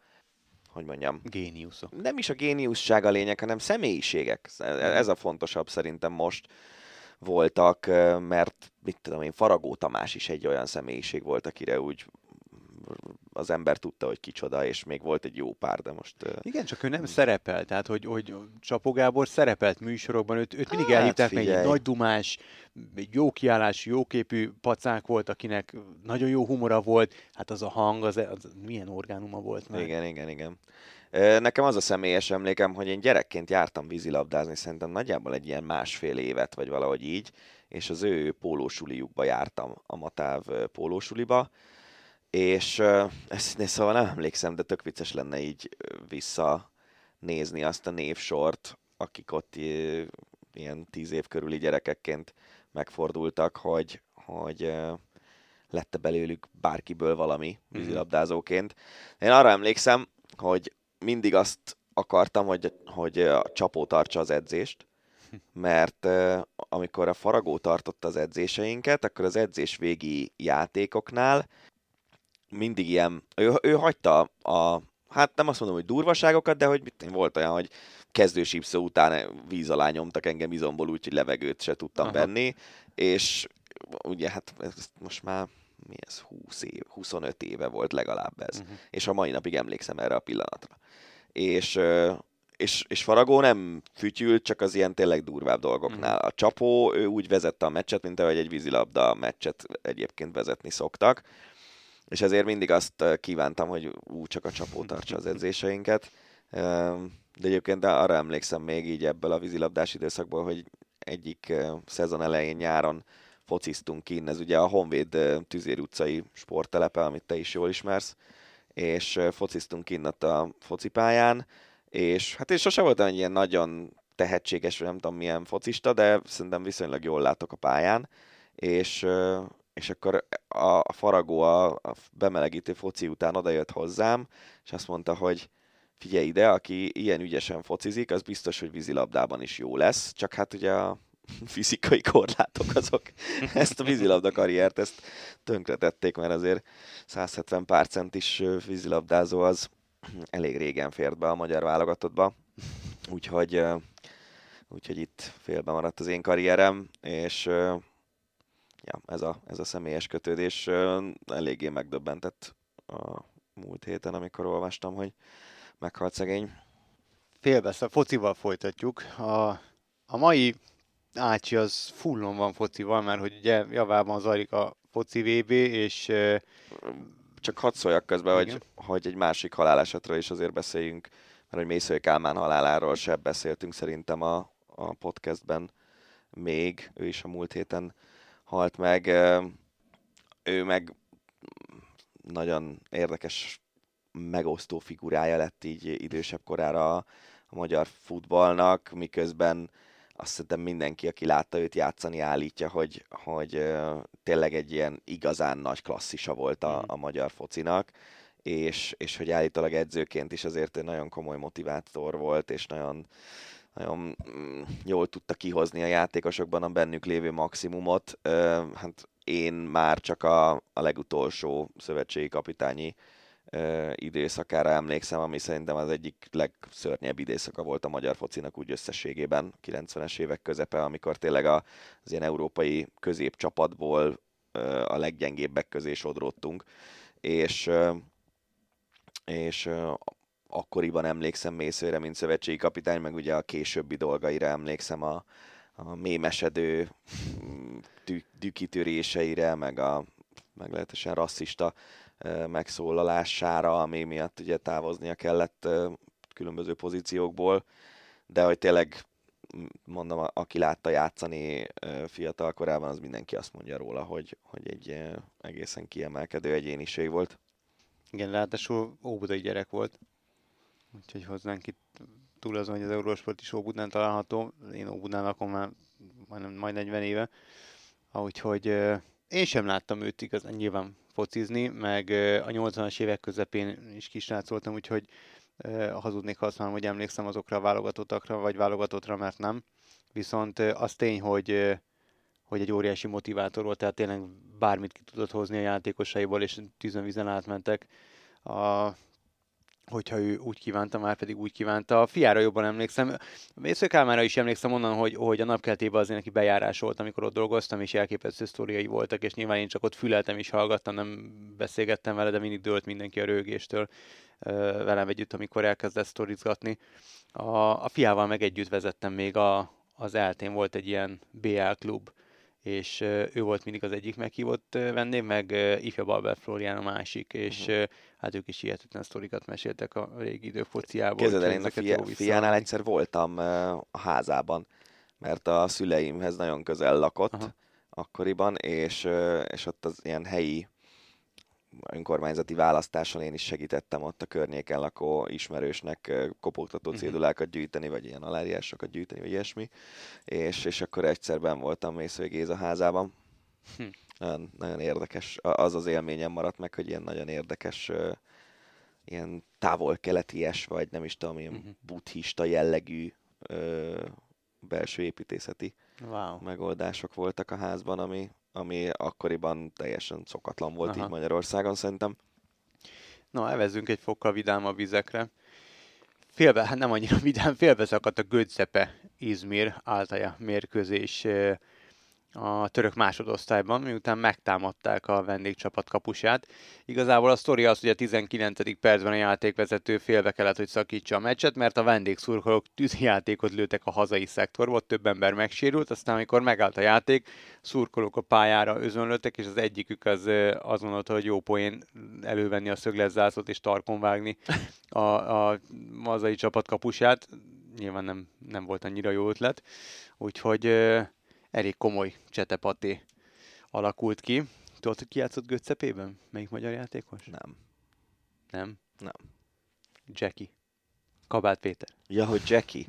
hogy mondjam. Géniuszok. Nem is a géniusság a lényeg, hanem személyiségek. Ez a fontosabb szerintem most voltak, mert mit tudom én, Faragó Tamás is egy olyan személyiség volt, akire úgy az ember tudta, hogy kicsoda, és még volt egy jó pár, de most... Igen, csak ő nem szerepel, tehát hogy, hogy Csapó Gábor szerepelt műsorokban, őt, őt mindig hát, elhívták, mert egy nagy dumás, egy jó kiállás, jóképű pacák volt, akinek nagyon jó humora volt, hát az a hang, az, az milyen orgánuma volt már. Igen, igen, igen. Nekem az a személyes emlékem, hogy én gyerekként jártam vízilabdázni, szerintem nagyjából egy ilyen másfél évet, vagy valahogy így, és az ő pólósuliukba jártam, a Matáv pólósuliba, és ezt szóval nem emlékszem, de tök vicces lenne így visszanézni azt a névsort, akik ott ilyen tíz év körüli gyerekekként megfordultak, hogy, hogy lette belőlük bárkiből valami mhm. vízilabdázóként. Én arra emlékszem, hogy mindig azt akartam, hogy, hogy a csapó tartsa az edzést, mert amikor a Faragó tartotta az edzéseinket, akkor az edzés végi játékoknál mindig ilyen, ő, ő hagyta a, hát nem azt mondom, hogy durvaságokat, de hogy volt olyan, hogy kezdősípszó után víz alá nyomtak engem izomból, úgyhogy levegőt se tudtam Aha. venni, és ugye hát ez most már mi ez, 20 év, 25 éve volt legalább ez. Mhm. És a mai napig emlékszem erre a pillanatra. És, és, és Faragó nem fütyült, csak az ilyen tényleg durvább dolgoknál. A csapó, ő úgy vezette a meccset, mint ahogy egy vízilabda meccset egyébként vezetni szoktak. És ezért mindig azt kívántam, hogy ú, csak a csapó tartsa az edzéseinket. De egyébként arra emlékszem még így ebből a vízilabdás időszakból, hogy egyik szezon elején nyáron fociztunk kinn, ez ugye a Honvéd Tüzér utcai sporttelepe, amit te is jól ismersz, és fociztunk kinn ott a focipályán, és hát én sose voltam egy ilyen nagyon tehetséges, vagy nem tudom milyen focista, de szerintem viszonylag jól látok a pályán, és, és akkor a faragó a, a bemelegítő foci után odajött hozzám, és azt mondta, hogy figyelj ide, aki ilyen ügyesen focizik, az biztos, hogy vízilabdában is jó lesz, csak hát ugye a fizikai korlátok azok ezt a vízilabda karriert ezt tönkretették, mert azért 170 pár centis vízilabdázó az elég régen fért be a magyar válogatottba, úgyhogy, úgyhogy itt félbe maradt az én karrierem, és ja, ez, a, ez a személyes kötődés eléggé megdöbbentett a múlt héten, amikor olvastam, hogy meghalt szegény. Félbesz, a focival folytatjuk. A, a mai Ácsi az fullon van focival, mert hogy ugye javában zajlik a foci VB, és Csak hadd szóljak közben, hogy, Igen. hogy egy másik halálesetről is azért beszéljünk, mert hogy Mészői Kálmán haláláról se beszéltünk szerintem a, a podcastben még, ő is a múlt héten halt meg. Ő meg nagyon érdekes megosztó figurája lett így idősebb korára a, a magyar futballnak, miközben azt szerintem mindenki, aki látta őt játszani, állítja, hogy, hogy tényleg egy ilyen igazán nagy klasszisa volt a, a magyar focinak, és, és hogy állítólag edzőként is azért egy nagyon komoly motivátor volt, és nagyon, nagyon mm, jól tudta kihozni a játékosokban a bennük lévő maximumot. Hát én már csak a, a legutolsó szövetségi kapitányi időszakára emlékszem, ami szerintem az egyik legszörnyebb időszaka volt a magyar focinak úgy összességében, 90-es évek közepe, amikor tényleg az ilyen európai középcsapatból a leggyengébbek közé sodródtunk, és, és akkoriban emlékszem Mészőre, mint szövetségi kapitány, meg ugye a későbbi dolgaira emlékszem a, a mémesedő dükitöréseire, meg a meglehetősen rasszista megszólalására, ami miatt ugye távoznia kellett különböző pozíciókból, de hogy tényleg mondom, aki látta játszani fiatal korában, az mindenki azt mondja róla, hogy, hogy egy egészen kiemelkedő egyéniség volt. igen, ráadásul óbudai gyerek volt. Úgyhogy hozzánk itt túl azon, hogy az Eurosport is Óbudán található. Én Óbudán lakom már majdnem, majd 40 éve. Úgyhogy én sem láttam őt igazán nyilván focizni, meg a 80-as évek közepén is kisrác voltam, úgyhogy hazudnék, ha azt mondom, hogy emlékszem azokra a válogatottakra, vagy válogatottra, mert nem. Viszont az tény, hogy hogy egy óriási motivátor volt, tehát tényleg bármit ki tudott hozni a játékosaiból, és tűzön-vízen átmentek. A, hogyha ő úgy kívánta, már pedig úgy kívánta. A fiára jobban emlékszem. Mésző Kálmára is emlékszem onnan, hogy, hogy a napkeltében azért neki bejárás volt, amikor ott dolgoztam, és elképesztő sztoriai voltak, és nyilván én csak ott füleltem és hallgattam, nem beszélgettem vele, de mindig dőlt mindenki a rögéstől velem együtt, amikor elkezdett sztorizgatni. A, a fiával meg együtt vezettem még a, az eltén volt egy ilyen BL klub, és ő volt mindig az egyik meghívott vendég, meg ifjabb Albert Florian a másik, és uh-huh. hát ők is hihetetlen sztorikat meséltek a régi idők fociából. Képzeld el, én a fia, fiánál egyszer voltam a házában, mert a szüleimhez nagyon közel lakott Aha. akkoriban, és, és ott az ilyen helyi önkormányzati választáson én is segítettem ott a környéken lakó ismerősnek kopogtató Mhm. cédulákat gyűjteni, vagy ilyen aláírásokat gyűjteni, vagy ilyesmi, és, és akkor egyszer ben voltam Mészői Géza házában. Hm. Nagyon, nagyon érdekes, az az élményem maradt meg, hogy ilyen nagyon érdekes ilyen távol-keleties, vagy nem is tudom, ilyen Mhm. buddhista jellegű ö, belső építészeti Wow. megoldások voltak a házban, ami, ami akkoriban teljesen szokatlan volt Aha. így Magyarországon szerintem. Na, evezzünk egy fokkal vidámabb vizekre. Félbe, hát nem annyira vidám, félbe szakadt a Gödzepe Izmir általja mérkőzés. A török másodosztályban, miután megtámadták a vendégcsapat kapusát. Igazából a sztori az, hogy a 19. percben a játékvezető félbe kellett, hogy szakítsa a meccset, mert a vendégszurkolók tűzijátékot lőttek a hazai szektorba, ott több ember megsérült, aztán amikor megállt a játék, szurkolók a pályára özönlöttek, és az egyikük az gondolta, hogy jó poén elővenni a szögletzászot és tarkon vágni a, a hazai csapat kapusát. Nyilván nem, nem volt annyira jó ötlet, úgyhogy elég komoly csetepaté alakult ki. Tudod, hogy ki játszott Götcepében? Melyik magyar játékos? Nem. Nem? Nem. Jackie. Kabát Péter. Ja, hogy Jackie.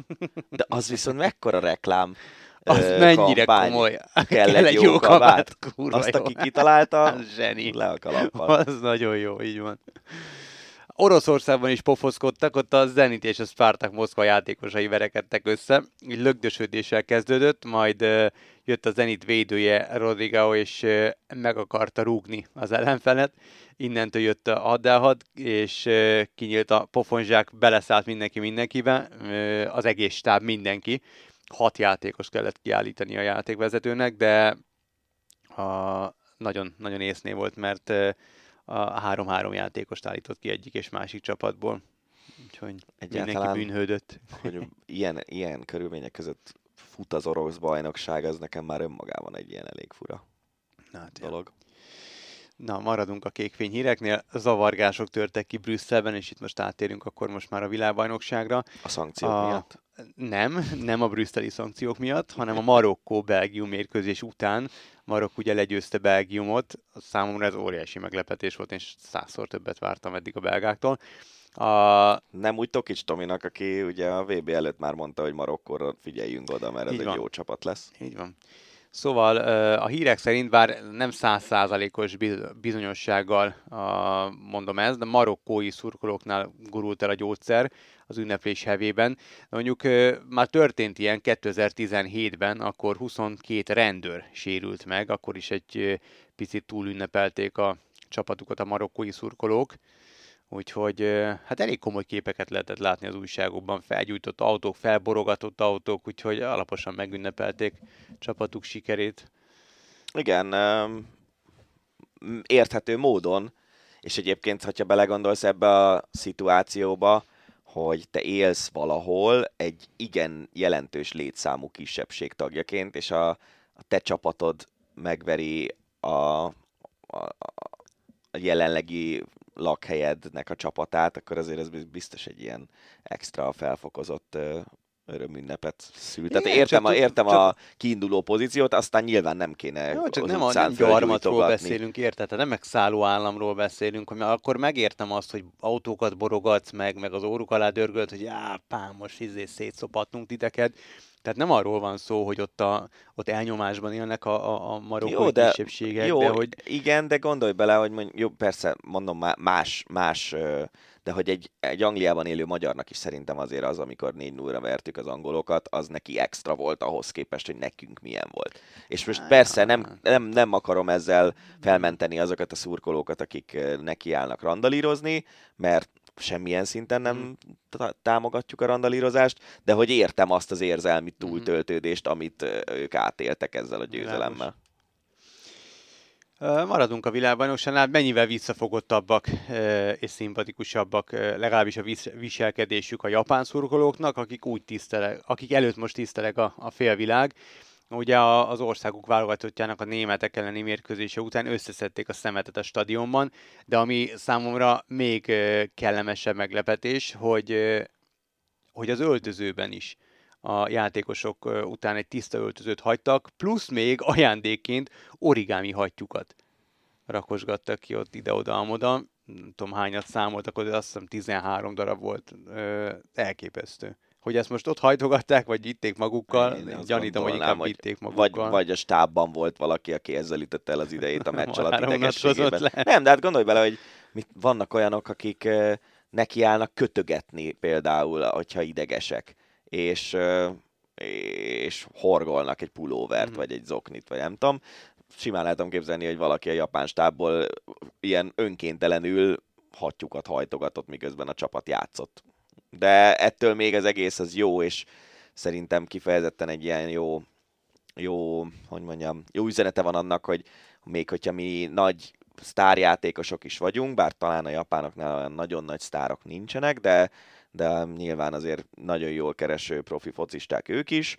De az viszont mekkora reklám Az ö, mennyire kampány. komoly. Kell egy jó kabát. Kurva Azt, jó. aki kitalálta, Az zseni. le a kalappal. Az nagyon jó, így van. Oroszországban is pofoszkodtak, ott a Zenit és a Spartak Moszkva játékosai verekedtek össze, így lögdösödéssel kezdődött, majd jött a Zenit védője Rodrigao, és meg akarta rúgni az ellenfelet. Innentől jött a haddelhad, és ö, kinyílt a pofonzsák, beleszállt mindenki mindenkibe, ö, az egész stáb mindenki. Hat játékos kellett kiállítani a játékvezetőnek, de a, nagyon, nagyon észné volt, mert három-három játékost állított ki egyik és másik csapatból. Úgyhogy mindenki Egyáltalán- bűnhődött. hogy ilyen, ilyen körülmények között fut az orosz bajnokság, az nekem már önmagában egy ilyen elég fura Na, hát, ja. dolog. Na, maradunk a kékfény híreknél. Zavargások törtek ki Brüsszelben, és itt most átérünk akkor most már a világbajnokságra. A szankciók A- miatt. Nem, nem a brüsszeli szankciók miatt, hanem a Marokkó-Belgium mérkőzés után. Marokk ugye legyőzte Belgiumot, számomra ez óriási meglepetés volt, és százszor többet vártam eddig a belgáktól. A, Nem úgy Tokics Tominak, aki ugye a VB előtt már mondta, hogy Marokkóra figyeljünk oda, mert ez Így egy van. jó csapat lesz. Így van. Szóval a hírek szerint, bár nem százszázalékos biz- bizonyossággal mondom ezt, de marokkói szurkolóknál gurult el a gyógyszer az ünneplés hevében. Mondjuk már történt ilyen 2017-ben, akkor 22 rendőr sérült meg, akkor is egy picit túl ünnepelték a csapatukat a marokkói szurkolók. Úgyhogy hát elég komoly képeket lehetett látni az újságokban, felgyújtott autók, felborogatott autók, úgyhogy alaposan megünnepelték csapatuk sikerét. Igen, érthető módon, és egyébként, hogyha belegondolsz ebbe a szituációba, hogy te élsz valahol egy igen jelentős létszámú kisebbség tagjaként, és a, a te csapatod megveri a, a, a jelenlegi lakhelyednek a csapatát, akkor azért ez biztos egy ilyen extra felfokozott örömünnepet szül. Tehát értem, csak- a, értem csak- a kiinduló pozíciót, aztán nyilván nem kéne Jó, csak nem a gyarmatról beszélünk, érted? Tehát nem megszálló államról beszélünk, hogy akkor megértem azt, hogy autókat borogatsz meg, meg az óruk alá dörgölt, hogy á, pám, most izé szétszopatnunk titeket. Tehát nem arról van szó, hogy ott, a, ott elnyomásban élnek a, a, a marokkói Jó, de- kisebbségek, Jó, de hogy igen, de gondolj bele, hogy mondjuk, jó, persze, mondom, má- más, más, de hogy egy, egy Angliában élő magyarnak is szerintem azért az, amikor 4 0 vertük az angolokat, az neki extra volt ahhoz képest, hogy nekünk milyen volt. És most persze nem, nem, nem akarom ezzel felmenteni azokat a szurkolókat, akik ö, nekiállnak randalírozni, mert semmilyen szinten nem tá- támogatjuk a randalírozást, de hogy értem azt az érzelmi Mhm. túltöltődést, amit ők átéltek ezzel a győzelemmel. Maradunk a világbajnokságnál, mennyivel visszafogottabbak és szimpatikusabbak, legalábbis a vis- viselkedésük a japán szurkolóknak, akik úgy tisztelek, akik előtt most tisztelek a, a félvilág. Ugye az országuk válogatottjának a németek elleni mérkőzése után összeszedték a szemetet a stadionban, de ami számomra még kellemesebb meglepetés, hogy, hogy az öltözőben is a játékosok után egy tiszta öltözőt hagytak, plusz még ajándékként origami hattyukat rakosgattak ki ott ide-oda, amoda. Nem tudom hányat számoltak, de azt hiszem 13 darab volt. Elképesztő. Hogy ezt most ott hajtogatták, vagy vitték magukkal, Én Én gyanítom, hogy inkább vitték Vagy, magukkal. vagy a stábban volt valaki, aki ezzel ütötte el az idejét a meccs alatt idegességében. Nem, de hát gondolj bele, hogy mit, vannak olyanok, akik nekiállnak kötögetni például, hogyha idegesek, és, és horgolnak egy pulóvert, Mhm. vagy egy zoknit, vagy nem tudom. Simán lehetem képzelni, hogy valaki a japán stábból ilyen önkéntelenül hattyukat hajtogatott, miközben a csapat játszott. De ettől még az egész az jó, és szerintem kifejezetten egy ilyen jó jó, hogy mondjam, jó üzenete van annak, hogy még hogyha mi nagy sztárjátékosok is vagyunk, bár talán a japánoknál olyan nagyon nagy sztárok nincsenek, de, de nyilván azért nagyon jól kereső profi focisták ők is,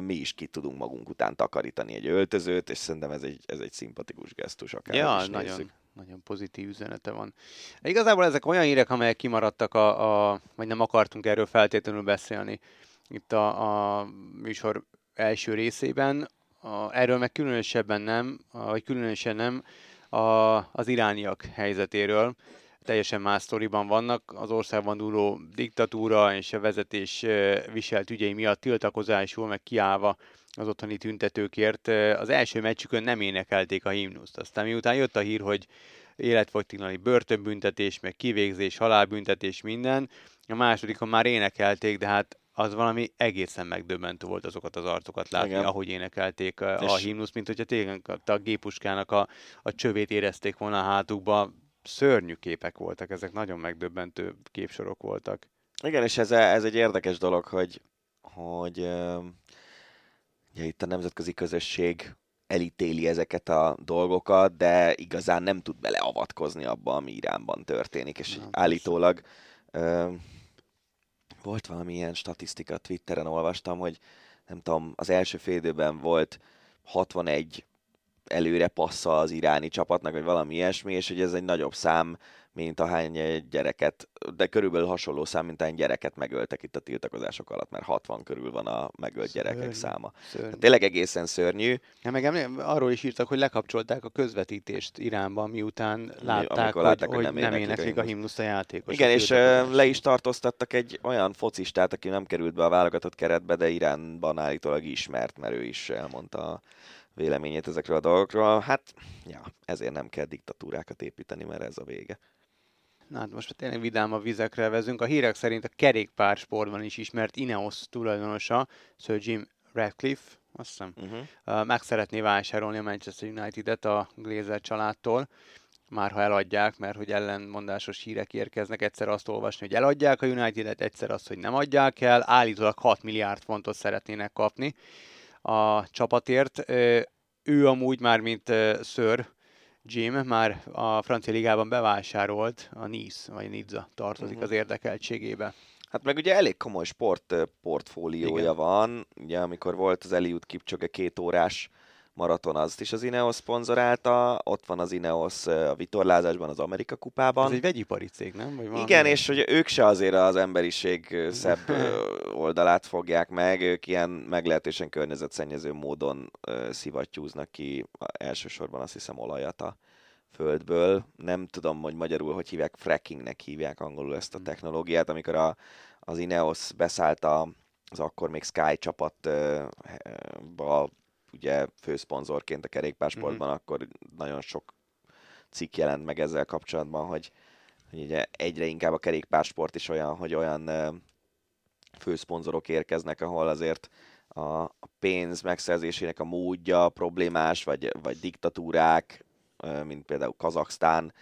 mi is ki tudunk magunk után takarítani egy öltözőt, és szerintem ez egy, ez egy szimpatikus gesztus, akár ja, is nagyon, nézzük. Nagyon pozitív üzenete van. Igazából ezek olyan hírek, amelyek kimaradtak, a, a, vagy nem akartunk erről feltétlenül beszélni itt a, a műsor első részében. A, erről meg különösebben nem, vagy különösen nem a, az irániak helyzetéről. Teljesen más sztoriban vannak. Az országban dúló diktatúra és a vezetés viselt ügyei miatt tiltakozásul, meg kiállva az otthoni tüntetőkért. Az első meccsükön nem énekelték a himnuszt. Aztán miután jött a hír, hogy életfogytiglani börtönbüntetés, meg kivégzés, halálbüntetés, minden, a másodikon már énekelték, de hát az valami egészen megdöbbentő volt azokat az arcokat látni, Igen. ahogy énekelték a, a himnusz, mint hogyha tényleg a gépuskának a, a csövét érezték volna a hátukba. Szörnyű képek voltak, ezek nagyon megdöbbentő képsorok voltak. Igen, és ez, ez egy érdekes dolog, hogy, hogy ugye itt a nemzetközi közösség elítéli ezeket a dolgokat, de igazán nem tud beleavatkozni abba, ami Iránban történik, és Na, állítólag volt valami ilyen statisztika, Twitteren olvastam, hogy nem tudom, az első félidőben volt 61 előre passza az iráni csapatnak, vagy valami ilyesmi, és hogy ez egy nagyobb szám, mint ahány gyereket, de körülbelül hasonló szám, mint ahány gyereket megöltek itt a tiltakozások alatt, mert 60 körül van a megölt szörnyű, gyerekek száma. Szörnyű. Tényleg egészen szörnyű. Ja, meg emlé- arról is írtak, hogy lekapcsolták a közvetítést Iránban, miután látták, hogy, látták, hogy, hogy nem, nem éneklik a himnusz a játékos. Igen, és le is tartóztattak egy olyan focistát, aki nem került be a válogatott keretbe, de Iránban állítólag ismert, mert ő is elmondta véleményét ezekről a dolgokról. Hát, ja, ezért nem kell diktatúrákat építeni, mert ez a vége. Na hát most tényleg vidám a vizekre vezünk. A hírek szerint a kerékpársportban is ismert Ineos tulajdonosa, Sir Jim Radcliffe, azt hiszem, uh-huh. meg szeretné vásárolni a Manchester United-et a Glazer családtól, már ha eladják, mert hogy ellenmondásos hírek érkeznek, egyszer azt olvasni, hogy eladják a United-et, egyszer azt, hogy nem adják el, állítólag 6 milliárd fontot szeretnének kapni a csapatért. Ő amúgy már, mint Sir Jim már a francia ligában bevásárolt, a Nice, vagy Nizza tartozik uh-huh. az érdekeltségébe. Hát meg ugye elég komoly sport portfóliója Igen. van, ugye amikor volt az Eliud Kipchoge két órás maraton, azt is az Ineos szponzorálta, ott van az Ineos a vitorlázásban, az Amerika kupában. Ez egy vegyipari cég, nem? Vagy Igen, és hogy ők se azért az emberiség szebb oldalát fogják meg, ők ilyen meglehetősen környezetszennyező módon szivattyúznak ki elsősorban azt hiszem olajat a földből. Nem tudom, hogy magyarul hogy hívják, frackingnek hívják angolul ezt a hmm. technológiát, amikor a, az Ineos beszállt a, az akkor még Sky csapatba ugye főszponzorként a kerékpársportban, mm-hmm. akkor nagyon sok cikk jelent meg ezzel kapcsolatban, hogy, hogy ugye egyre inkább a kerékpársport is olyan, hogy olyan főszponzorok érkeznek, ahol azért a, pénz megszerzésének a módja problémás, vagy, vagy diktatúrák, mint például Kazaksztán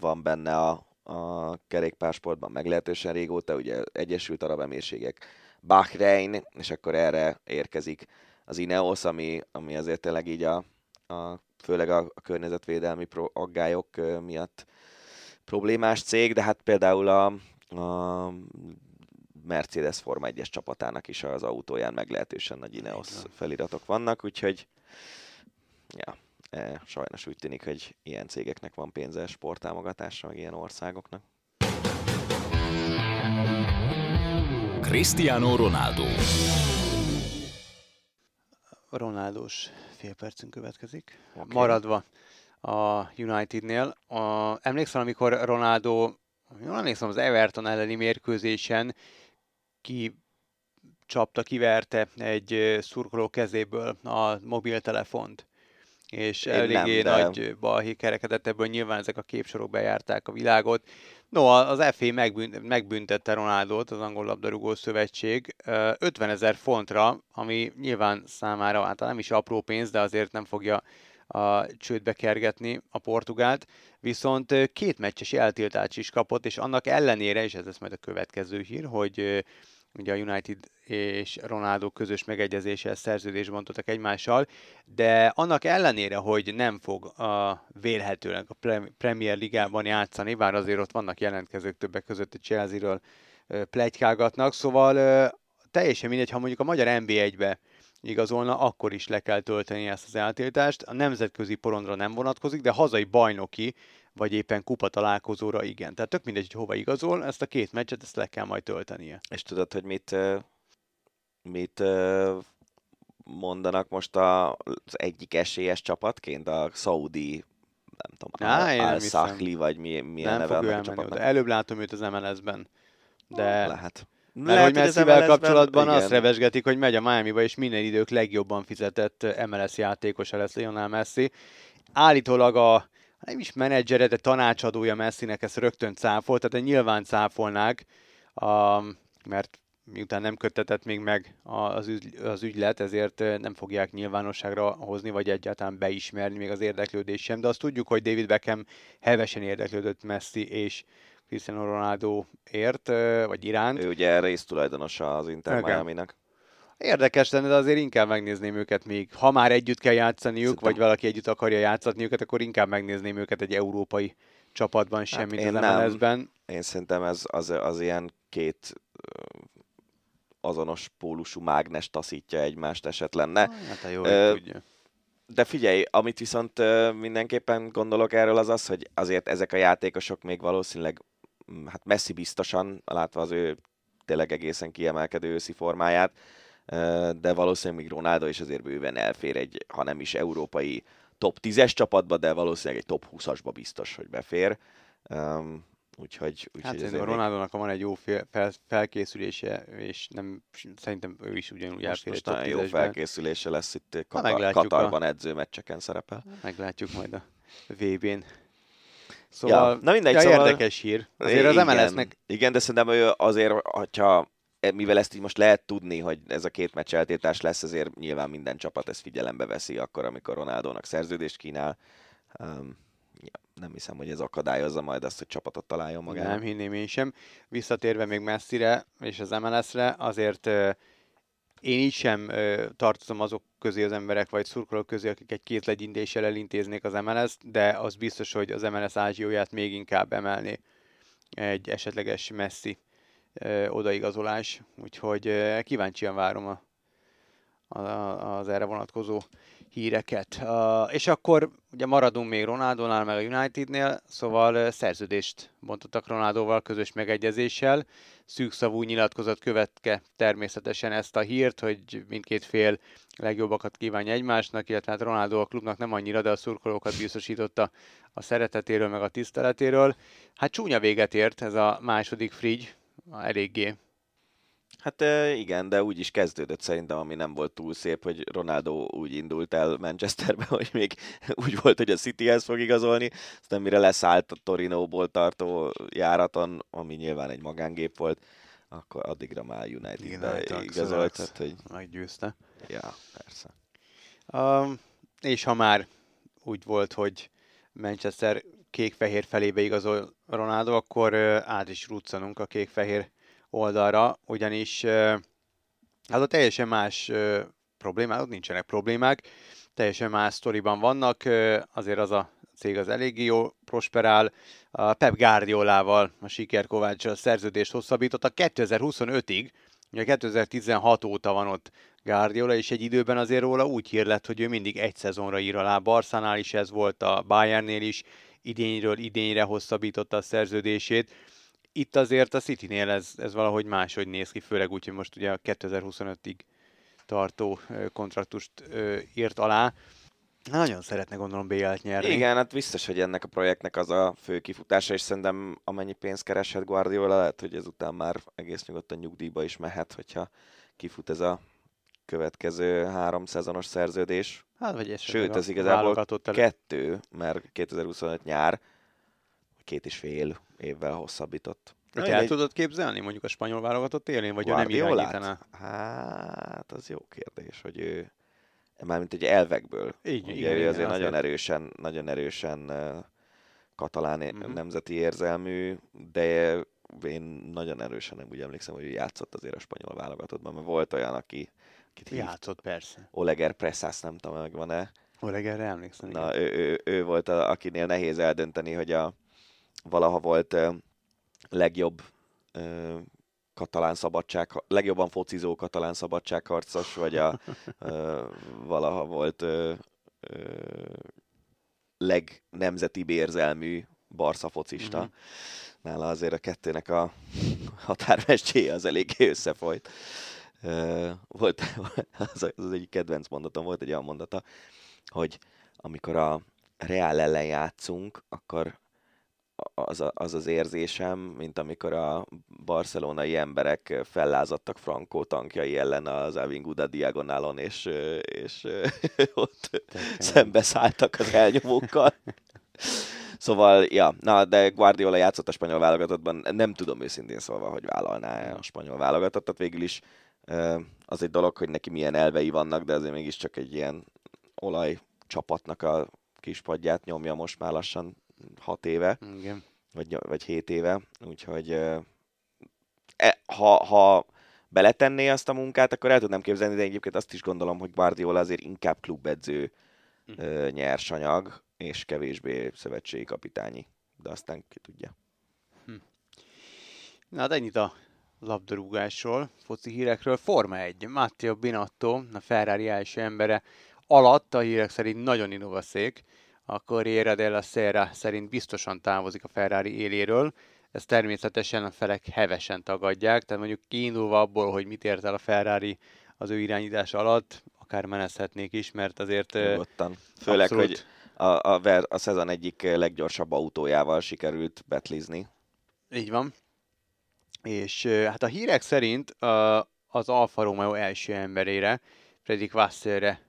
van benne a, a kerékpársportban meglehetősen régóta, ugye Egyesült Arab Emírségek, Bahrein, és akkor erre érkezik az Ineos, ami, ami azért tényleg így a, a főleg a, a környezetvédelmi pro, aggályok miatt problémás cég, de hát például a, a Mercedes Forma 1-es csapatának is az autóján meglehetősen nagy Ineos feliratok vannak, úgyhogy ja, e, sajnos úgy tűnik, hogy ilyen cégeknek van pénze sporttámogatásra, meg ilyen országoknak. Cristiano Ronaldo Ronaldós fél percünk következik. Okay. Maradva a Unitednél. A, emlékszem, amikor Ronaldo, jól emlékszem, az Everton elleni mérkőzésen ki csapta, kiverte egy szurkoló kezéből a mobiltelefont és Én eléggé nem, de... nagy balhé kerekedett, ebből. Nyilván ezek a képsorok bejárták a világot. No, az FA megbünt, megbüntette Ronaldot, az Angol Labdarúgó Szövetség. 50 ezer fontra, ami nyilván számára hát nem is apró pénz, de azért nem fogja a csődbe kergetni a portugált, viszont két meccses eltiltást is kapott, és annak ellenére, és ez lesz majd a következő hír, hogy ugye a United és Ronaldo közös megegyezéssel szerződést bontottak egymással, de annak ellenére, hogy nem fog a vélhetőleg a Premier Ligában játszani, bár azért ott vannak jelentkezők többek között a Chelsea-ről plegykálgatnak, szóval teljesen mindegy, ha mondjuk a magyar NB1-be igazolna, akkor is le kell tölteni ezt az eltiltást. A nemzetközi porondra nem vonatkozik, de hazai bajnoki vagy éppen kupa találkozóra igen. Tehát tök mindegy, hogy hova igazol, ezt a két meccset ezt le kell majd töltenie. És tudod, hogy mit, mit mondanak most az egyik esélyes csapatként, a Saudi nem tudom, Á, al Sahli, vagy mi, milyen nem neve fog a csapatnak. Előbb látom őt az MLS-ben. De lehet. Mert Lehet, hogy Messivel kapcsolatban igen. azt revesgetik, hogy megy a Miami-ba, és minden idők legjobban fizetett MLS játékosa lesz Lionel Messi. Állítólag a nem is menedzsere, de tanácsadója Messinek ezt rögtön cáfolt, tehát nyilván cáfolnák, a, mert miután nem köttetett még meg az, ügy, az ügylet, ezért nem fogják nyilvánosságra hozni, vagy egyáltalán beismerni még az érdeklődés sem, de azt tudjuk, hogy David Beckham hevesen érdeklődött Messi és Cristiano Ronaldo ért, vagy iránt. Ő ugye résztulajdonosa az Inter. Miami-nak. Érdekes lenne, de azért inkább megnézném őket még. Ha már együtt kell játszaniuk, Szerintem... vagy valaki együtt akarja játszatni őket, akkor inkább megnézném őket egy európai csapatban, semmit hát az MLS-ben. Én szerintem ez az, az ilyen két azonos pólusú mágnes taszítja egymást eset lenne. Hát a jó, tudja. De figyelj, amit viszont mindenképpen gondolok erről az az, hogy azért ezek a játékosok még valószínűleg mm, hát messzi biztosan, látva az ő tényleg egészen kiemelkedő őszi formáját, de valószínűleg még Ronaldo is azért bőven elfér egy, ha nem is európai top 10-es csapatba, de valószínűleg egy top 20-asba biztos, hogy befér. Um, úgyhogy, úgyhogy hát a Ronaldónak van egy jó fel, felkészülése, és nem, szerintem ő is ugyanúgy most, most nagyon jó felkészülése lesz itt Katar, Katarban a... edzőmeccseken szerepel. Meglátjuk majd a VB-n. Szóval, ja, na mindegy, ja, szóval... érdekes hír. Azért az MLS-nek... Igen, de szerintem ő azért, hogyha mivel ezt így most lehet tudni, hogy ez a két meccs eltétás lesz, ezért nyilván minden csapat ezt figyelembe veszi akkor, amikor Ronaldónak szerződést kínál. Um, ja, nem hiszem, hogy ez akadályozza majd azt, hogy csapatot találjon magának. Nem hinném én sem. Visszatérve még messzire és az MLS-re, azért én így sem uh, tartozom azok közé az emberek, vagy szurkolók közé, akik egy kétlegyintéssel elintéznék az MLS-t, de az biztos, hogy az MLS ázsióját még inkább emelné egy esetleges messzi odaigazolás, úgyhogy kíváncsian várom a, a, az erre vonatkozó híreket. Uh, és akkor ugye maradunk még Ronaldonál, meg a Unitednél, szóval szerződést bontottak Ronaldóval közös megegyezéssel. Szűkszavú nyilatkozat követke természetesen ezt a hírt, hogy mindkét fél legjobbakat kívánja egymásnak, illetve hát Ronaldo a klubnak nem annyira, de a szurkolókat biztosította a szeretetéről, meg a tiszteletéről. Hát csúnya véget ért ez a második frigy, eléggé. Hát igen, de úgy is kezdődött szerintem, ami nem volt túl szép, hogy Ronaldo úgy indult el Manchesterbe, hogy még úgy volt, hogy a Cityhez fog igazolni, aztán mire leszállt a Torinóból tartó járaton, ami nyilván egy magángép volt, akkor addigra már United-be igazolt. Tehát, hogy... Meggyőzte. Ja, persze. Um, és ha már úgy volt, hogy Manchester kék-fehér felébe igazol Ronaldo, akkor át is ruccanunk a kék-fehér oldalra, ugyanis hát a teljesen más problémák, ott nincsenek problémák, teljesen más sztoriban vannak, azért az a cég az eléggé jó prosperál. A Pep Guardiolával, a Siker Kovácssal szerződést hosszabbított a 2025-ig, ugye 2016 óta van ott Guardiola, és egy időben azért róla úgy hír lett, hogy ő mindig egy szezonra ír alá. Barszánál is ez volt, a Bayernnél is, idényről idényre hosszabbította a szerződését. Itt azért a Citynél ez, ez valahogy máshogy néz ki, főleg úgy, hogy most ugye a 2025-ig tartó kontraktust írt alá. Nagyon szeretne gondolom BL-t nyerni. Igen, hát biztos, hogy ennek a projektnek az a fő kifutása, és szerintem amennyi pénzt kereshet Guardiola, lehet, hogy ezután már egész nyugodtan nyugdíjba is mehet, hogyha kifut ez a következő három szezonos szerződés. Hát, vagy Sőt, ez igazából kettő, mert 2025 nyár, két és fél évvel hosszabbított. Te el egy... tudod képzelni mondjuk a spanyol válogatott élén, vagy Guardiolát? ő nem irányítaná? Hát, az jó kérdés, hogy ő mármint egy elvekből. Így, Ugye igen, ő igen, azért nagyon erősen, nagyon erősen katalán uh-huh. nemzeti érzelmű, de én nagyon erősen nem úgy emlékszem, hogy ő játszott azért a spanyol válogatottban, mert volt olyan, aki akit hívt, Játszott persze. Oleger Pressas, nem tudom, megvan-e. Olegerre emlékszem. igen. Na, ő, ő, ő volt, a, akinél nehéz eldönteni, hogy a valaha volt ö, legjobb ö, katalán szabadság, legjobban focizó katalán szabadságharcos, vagy a ö, valaha volt ö, ö, legnemzetibb érzelmű Barca focista. Mhm. Mm-hmm. Nála azért a kettőnek a határmestjéje az eléggé összefolyt. Ö, volt, az, az egyik kedvenc mondatom, volt egy olyan mondata, hogy amikor a Real ellen játszunk, akkor az, a, az az érzésem, mint amikor a barcelonai emberek fellázadtak Franco tankjai ellen az Avinguda diagonálon, és, és ott szembeszálltak az elnyomókkal. Szóval, ja, na, de Guardiola játszott a spanyol válogatottban, nem tudom őszintén szólva, hogy vállalná a spanyol válogatottat, végül is az egy dolog, hogy neki milyen elvei vannak, de azért mégiscsak egy ilyen olaj csapatnak a kispadját nyomja most már lassan hat éve, Igen. vagy, vagy hét éve, úgyhogy e, ha, ha beletenné azt a munkát, akkor el tudnám képzelni, de egyébként azt is gondolom, hogy Guardiola azért inkább klubedző ö, nyersanyag, és kevésbé szövetségi kapitányi. De aztán ki tudja. Na, hát ennyit a labdarúgásról, foci hírekről. Forma 1. Matteo Binotto, a Ferrari első embere alatt a hírek szerint nagyon innovaszék. A Corriere della Sera szerint biztosan távozik a Ferrari éléről. Ezt természetesen a felek hevesen tagadják, tehát mondjuk kiindulva abból, hogy mit ért el a Ferrari az ő irányítása alatt, akár menezhetnék is, mert azért Nyugodtan. Főleg, abszolút- hogy a, a, a szezon egyik leggyorsabb autójával sikerült betlizni. Így van. És hát a hírek szerint az Alfa Romeo első emberére, Fredrik Wasserre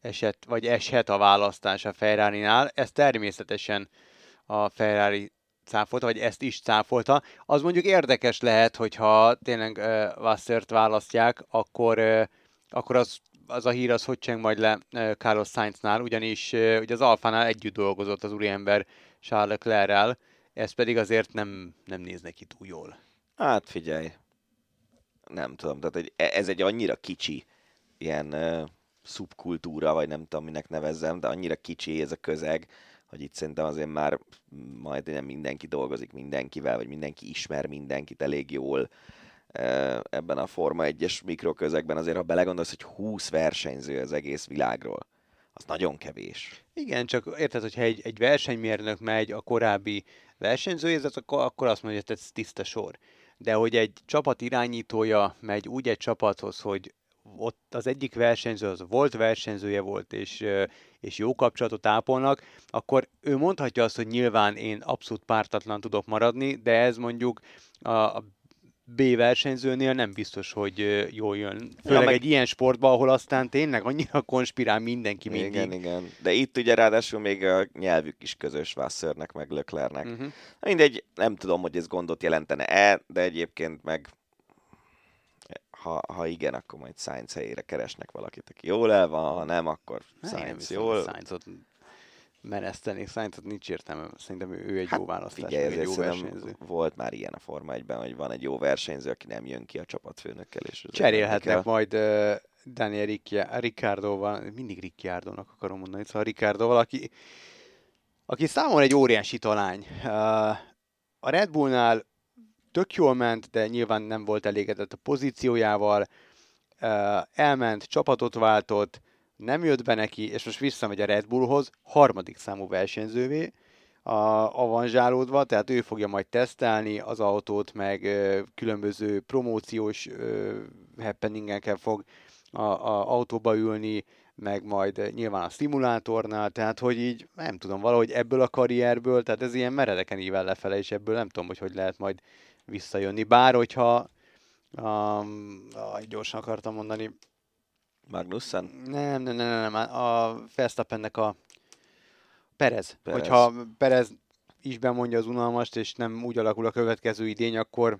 esett, vagy eshet a választás a Ferrari-nál. Ez természetesen a Ferrari cáfolta, vagy ezt is cáfolta. Az mondjuk érdekes lehet, hogyha tényleg uh, Wassert választják, akkor, akkor az, az a hír az hogy cseng majd le Carlos Sainznál, ugyanis ugye az Alfánál együtt dolgozott az úriember Charles Leclerc-rel, ez pedig azért nem, nem néz neki túl jól. Hát figyelj, nem tudom, tehát egy, ez egy annyira kicsi ilyen uh, szubkultúra, vagy nem tudom, minek nevezzem, de annyira kicsi ez a közeg, hogy itt szerintem azért már majd nem mindenki dolgozik mindenkivel, vagy mindenki ismer mindenkit elég jól ebben a Forma 1-es mikroközegben. Azért, ha belegondolsz, hogy 20 versenyző az egész világról, az nagyon kevés. Igen, csak érted, hogyha egy, egy versenymérnök megy a korábbi versenyzőjézet, akkor, akkor azt mondja, hogy ez tiszta sor. De hogy egy csapat irányítója megy úgy egy csapathoz, hogy ott az egyik versenyző az volt versenyzője volt, és, és jó kapcsolatot ápolnak, akkor ő mondhatja azt, hogy nyilván én abszolút pártatlan tudok maradni, de ez mondjuk a B versenyzőnél nem biztos, hogy jól jön. Főleg meg- egy ilyen sportban, ahol aztán tényleg annyira konspirál mindenki mindig. Igen, igen. De itt ugye ráadásul még a nyelvük is közös Wassernek, meg Leclernek. Mm. Uh-huh. Mindegy, nem tudom, hogy ez gondot jelentene-e, de egyébként meg ha, ha igen, akkor majd Sainz helyére keresnek valakit, aki jól el van, ha nem, akkor Hát hiszem, jól. hogy Sainzot menesztenék. Sainzot nincs értelme. Szerintem ő, egy Hát jó választás, Figyelj, egy jó versenyző. volt már ilyen a Forma 1-ben, hogy van egy jó versenyző, aki nem jön ki a csapatfőnökkel. És Cserélhetnek majd uh, Daniel Riccia- Ricciardoval, mindig Ricciardónak akarom mondani, szóval Ricciardoval, aki, aki számomra egy óriási talány. Uh, a Red Bullnál tök jól ment, de nyilván nem volt elégedett a pozíciójával, uh, elment, csapatot váltott, nem jött be neki, és most visszamegy a Red Bullhoz, harmadik számú versenyzővé, a, avanzsálódva, tehát ő fogja majd tesztelni az autót, meg ö, különböző promóciós ö, happeningekkel fog a, a autóba ülni, meg majd nyilván a szimulátornál, tehát hogy így nem tudom, valahogy ebből a karrierből, tehát ez ilyen meredeken ível lefele, és ebből nem tudom, hogy hogy lehet majd visszajönni. Bár hogyha um, aj, gyorsan akartam mondani, Magnussen? nem, nem, nem, nem, a Verstappennek a Perez. Perez. Hogyha Perez is bemondja az unalmast, és nem úgy alakul a következő idény, akkor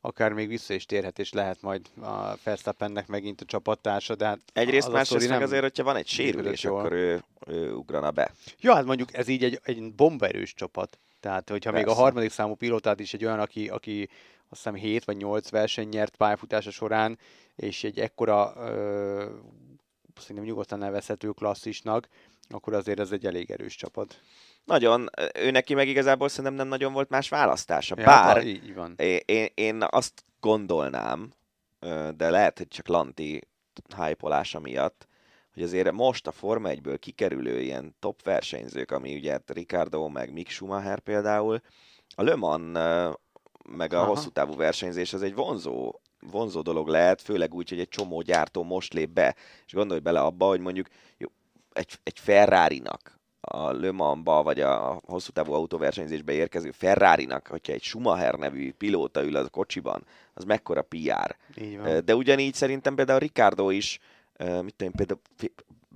akár még vissza is térhet, és lehet majd a Verstappennek megint a csapattársa, de hát Egyrészt, az másrészt meg nem azért, hogyha van egy sérülés, akkor ő, ő ugrana be. Ja, hát mondjuk ez így egy, egy bombaerős csapat. Tehát, hogyha még a Persze. harmadik számú pilótát is egy olyan, aki, aki azt hiszem 7 vagy 8 verseny nyert pályafutása során, és egy ekkora ö, szerintem nyugodtan nevezhető klasszisnak, akkor azért ez egy elég erős csapat. Nagyon, ő neki meg igazából szerintem nem nagyon volt más választása. Ja, Bár hát, így van. én, én azt gondolnám, de lehet, hogy csak Lanti hype miatt, hogy azért most a Forma 1-ből kikerülő ilyen top versenyzők, ami ugye Ricardo, meg Mick Schumacher például, a Le Mans meg a Aha. hosszú távú versenyzés az egy vonzó, vonzó dolog lehet, főleg úgy, hogy egy csomó gyártó most lép be, és gondolj bele abba, hogy mondjuk jó, egy, egy Ferrari-nak a Le Mans-ba, vagy a hosszú távú autóversenyzésbe érkező Ferrari-nak, hogyha egy Schumacher nevű pilóta ül a kocsiban, az mekkora PR. De ugyanígy szerintem például Ricardo is, mit tudom, például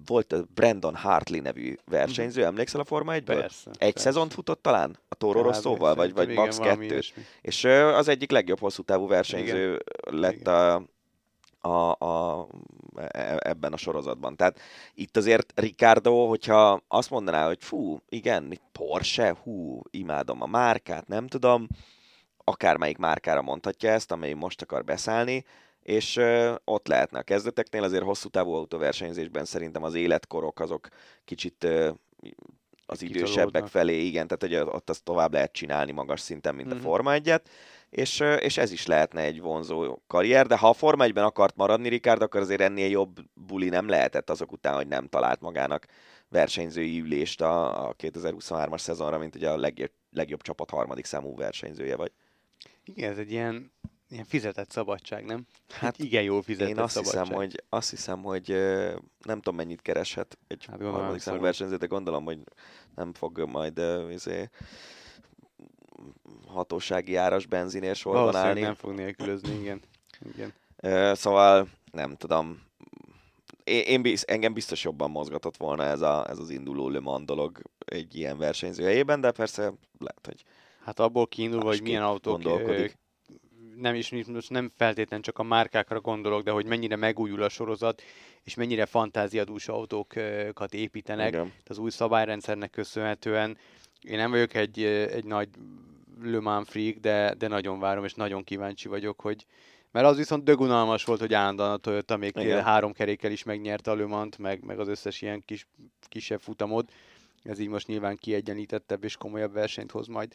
volt a Brandon Hartley nevű versenyző, mm. emlékszel a Forma 1 Persze. Egy persze. szezont futott talán? A Toro Rosszóval, vagy, vagy Max 2 És az egyik legjobb hosszú távú versenyző igen. lett igen. a a, a, e, ebben a sorozatban. Tehát itt azért Ricardo, hogyha azt mondaná, hogy fú, igen, Porsche, hú, imádom a márkát, nem tudom, akármelyik márkára mondhatja ezt, amely most akar beszállni, és ott lehetne a kezdeteknél, azért hosszú távú autóversenyzésben szerintem az életkorok azok kicsit az idősebbek felé, igen, tehát hogy ott azt tovább lehet csinálni magas szinten, mint mm-hmm. a mhm. Forma 1 és, és ez is lehetne egy vonzó karrier, de ha a Forma 1 akart maradni Ricard, akkor azért ennél jobb buli nem lehetett azok után, hogy nem talált magának versenyzői ülést a, a 2023-as szezonra, mint ugye a legjobb, legjobb csapat harmadik számú versenyzője vagy. Igen, ez egy ilyen, ilyen fizetett szabadság, nem? Hát igen, jól fizetett én azt szabadság. Hiszem, hogy, azt hiszem, hogy nem tudom mennyit kereshet egy hát harmadik számú versenyző, de gondolom, hogy nem fog majd izé, hatósági áras benzinér sorban állni. nem fog nélkülözni, igen. igen. Szóval nem tudom, én, én biz, engem biztos jobban mozgatott volna ez, a, ez az induló Le Mans dolog egy ilyen versenyző helyében, de persze lehet, hogy Hát abból kiindulva, hogy milyen autók nem is most nem feltétlenül csak a márkákra gondolok, de hogy mennyire megújul a sorozat, és mennyire fantáziadús autókat építenek. Igen. Az új szabályrendszernek köszönhetően én nem vagyok egy, egy nagy Le Mans freak, de, de nagyon várom, és nagyon kíváncsi vagyok, hogy mert az viszont dögunalmas volt, hogy állandóan a Toyota még Igen. három kerékkel is megnyerte a Le Mans-t, meg, meg az összes ilyen kis, kisebb futamot. Ez így most nyilván kiegyenlítettebb és komolyabb versenyt hoz majd.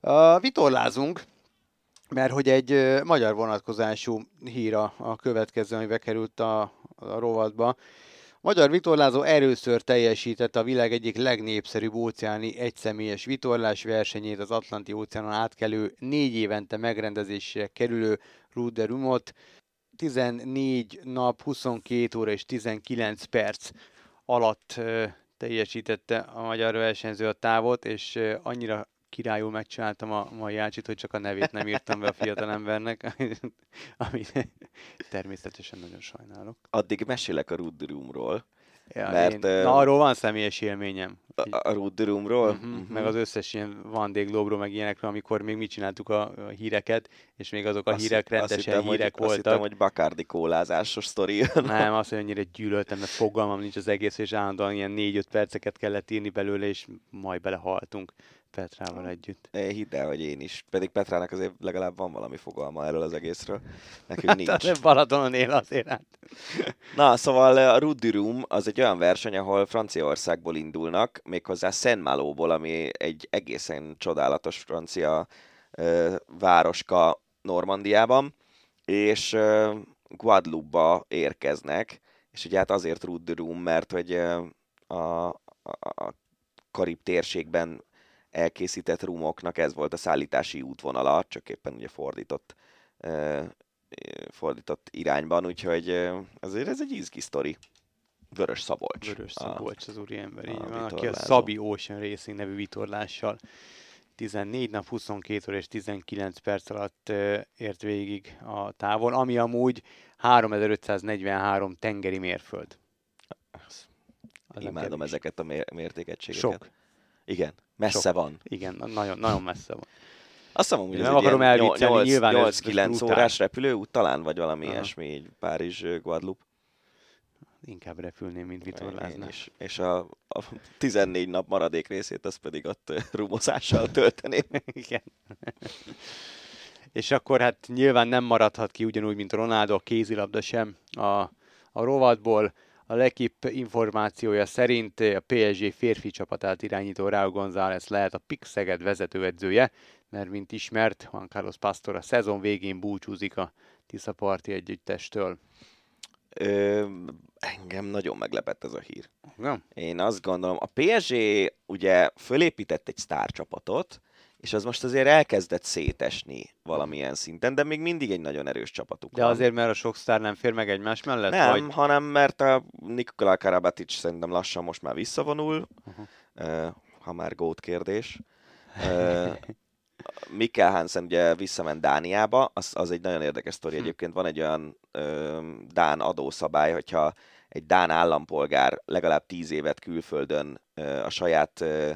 Uh, vitorlázunk, mert hogy egy magyar vonatkozású hír a, a következő, ami bekerült a, a rovatba. Magyar vitorlázó először teljesítette a világ egyik legnépszerűbb óceáni egyszemélyes vitorlás versenyét, az Atlanti óceánon átkelő négy évente megrendezésre kerülő Ruderumot. 14 nap, 22 óra és 19 perc alatt teljesítette a magyar versenyző a távot, és annyira királyul megcsináltam a mai Ácsit, hogy csak a nevét nem írtam be a fiatalembernek, amit természetesen nagyon sajnálok. Addig mesélek a Rudrumról. Ja, mert, én, na, arról van személyes élményem. A, a Rudrumról? Uh-huh, uh-huh. Meg az összes ilyen Vandéglóbról, meg ilyenekről, amikor még mi csináltuk a, a híreket, és még azok a azt hírek rendesen azt hittem, hírek hogy, voltak. Azt hittem, hogy Bacardi kólázásos sztori. Nem, azt, hogy annyira gyűlöltem, mert fogalmam nincs az egész, és állandóan ilyen 4-5 perceket kellett írni belőle, és majd belehaltunk. Petrával együtt. É, hidd el, hogy én is. Pedig Petrának azért legalább van valami fogalma erről az egészről. Nekünk hát, nincs. Balatonon él azért hát. Na, szóval a Rudirum az egy olyan verseny, ahol Franciaországból indulnak, méghozzá Saint-Malóból, ami egy egészen csodálatos francia ö, városka Normandiában, és ö, Guadeloupe-ba érkeznek, és ugye hát azért Rudirum, mert hogy ö, a, a, a Karib térségben elkészített rumoknak ez volt a szállítási útvonala, csak éppen ugye fordított, fordított irányban, úgyhogy azért ez egy izgi sztori. Vörös Szabolcs. Vörös Szabolcs az úriember, így van, aki a Szabi Ocean Racing nevű vitorlással 14 nap, 22 óra és 19 perc alatt ért végig a távon, ami amúgy 3543 tengeri mérföld. Az Imádom ezeket a mértékegységeket. Sok. Igen, messze Sok. van. Igen, nagyon, nagyon messze van. Azt hiszem, hogy nem akarom elviccelni, nyilván 8-9 órás repülőút talán, vagy valami Aha. ilyesmi, így Párizs, Guadeloupe. Inkább repülném, mint vitorlázni. És, és a, a 14 nap maradék részét, azt pedig ott rumozással tölteném. Igen. és akkor hát nyilván nem maradhat ki ugyanúgy, mint Ronaldo, a kézilabda sem a, a rovatból. A Lekip információja szerint a PSG férfi csapatát irányító Raúl González lehet a PIK Szeged vezetőedzője, mert mint ismert, Juan Carlos Pastor a szezon végén búcsúzik a Tiszaparti együttestől. Ö, engem nagyon meglepett ez a hír. Nem? Én azt gondolom, a PSG ugye fölépített egy sztárcsapatot, és az most azért elkezdett szétesni valamilyen szinten, de még mindig egy nagyon erős csapatuk De van. azért, mert a sok sztár nem fér meg egymás mellett? Nem, Vagy... hanem mert a Nikola Karabatic szerintem lassan most már visszavonul, Aha. uh, ha már gót kérdés. Mikkel Hansen ugye visszament Dániába, az, az egy nagyon érdekes sztori. Hm. Egyébként van egy olyan ö, Dán adószabály, hogyha egy Dán állampolgár legalább tíz évet külföldön ö, a saját ö,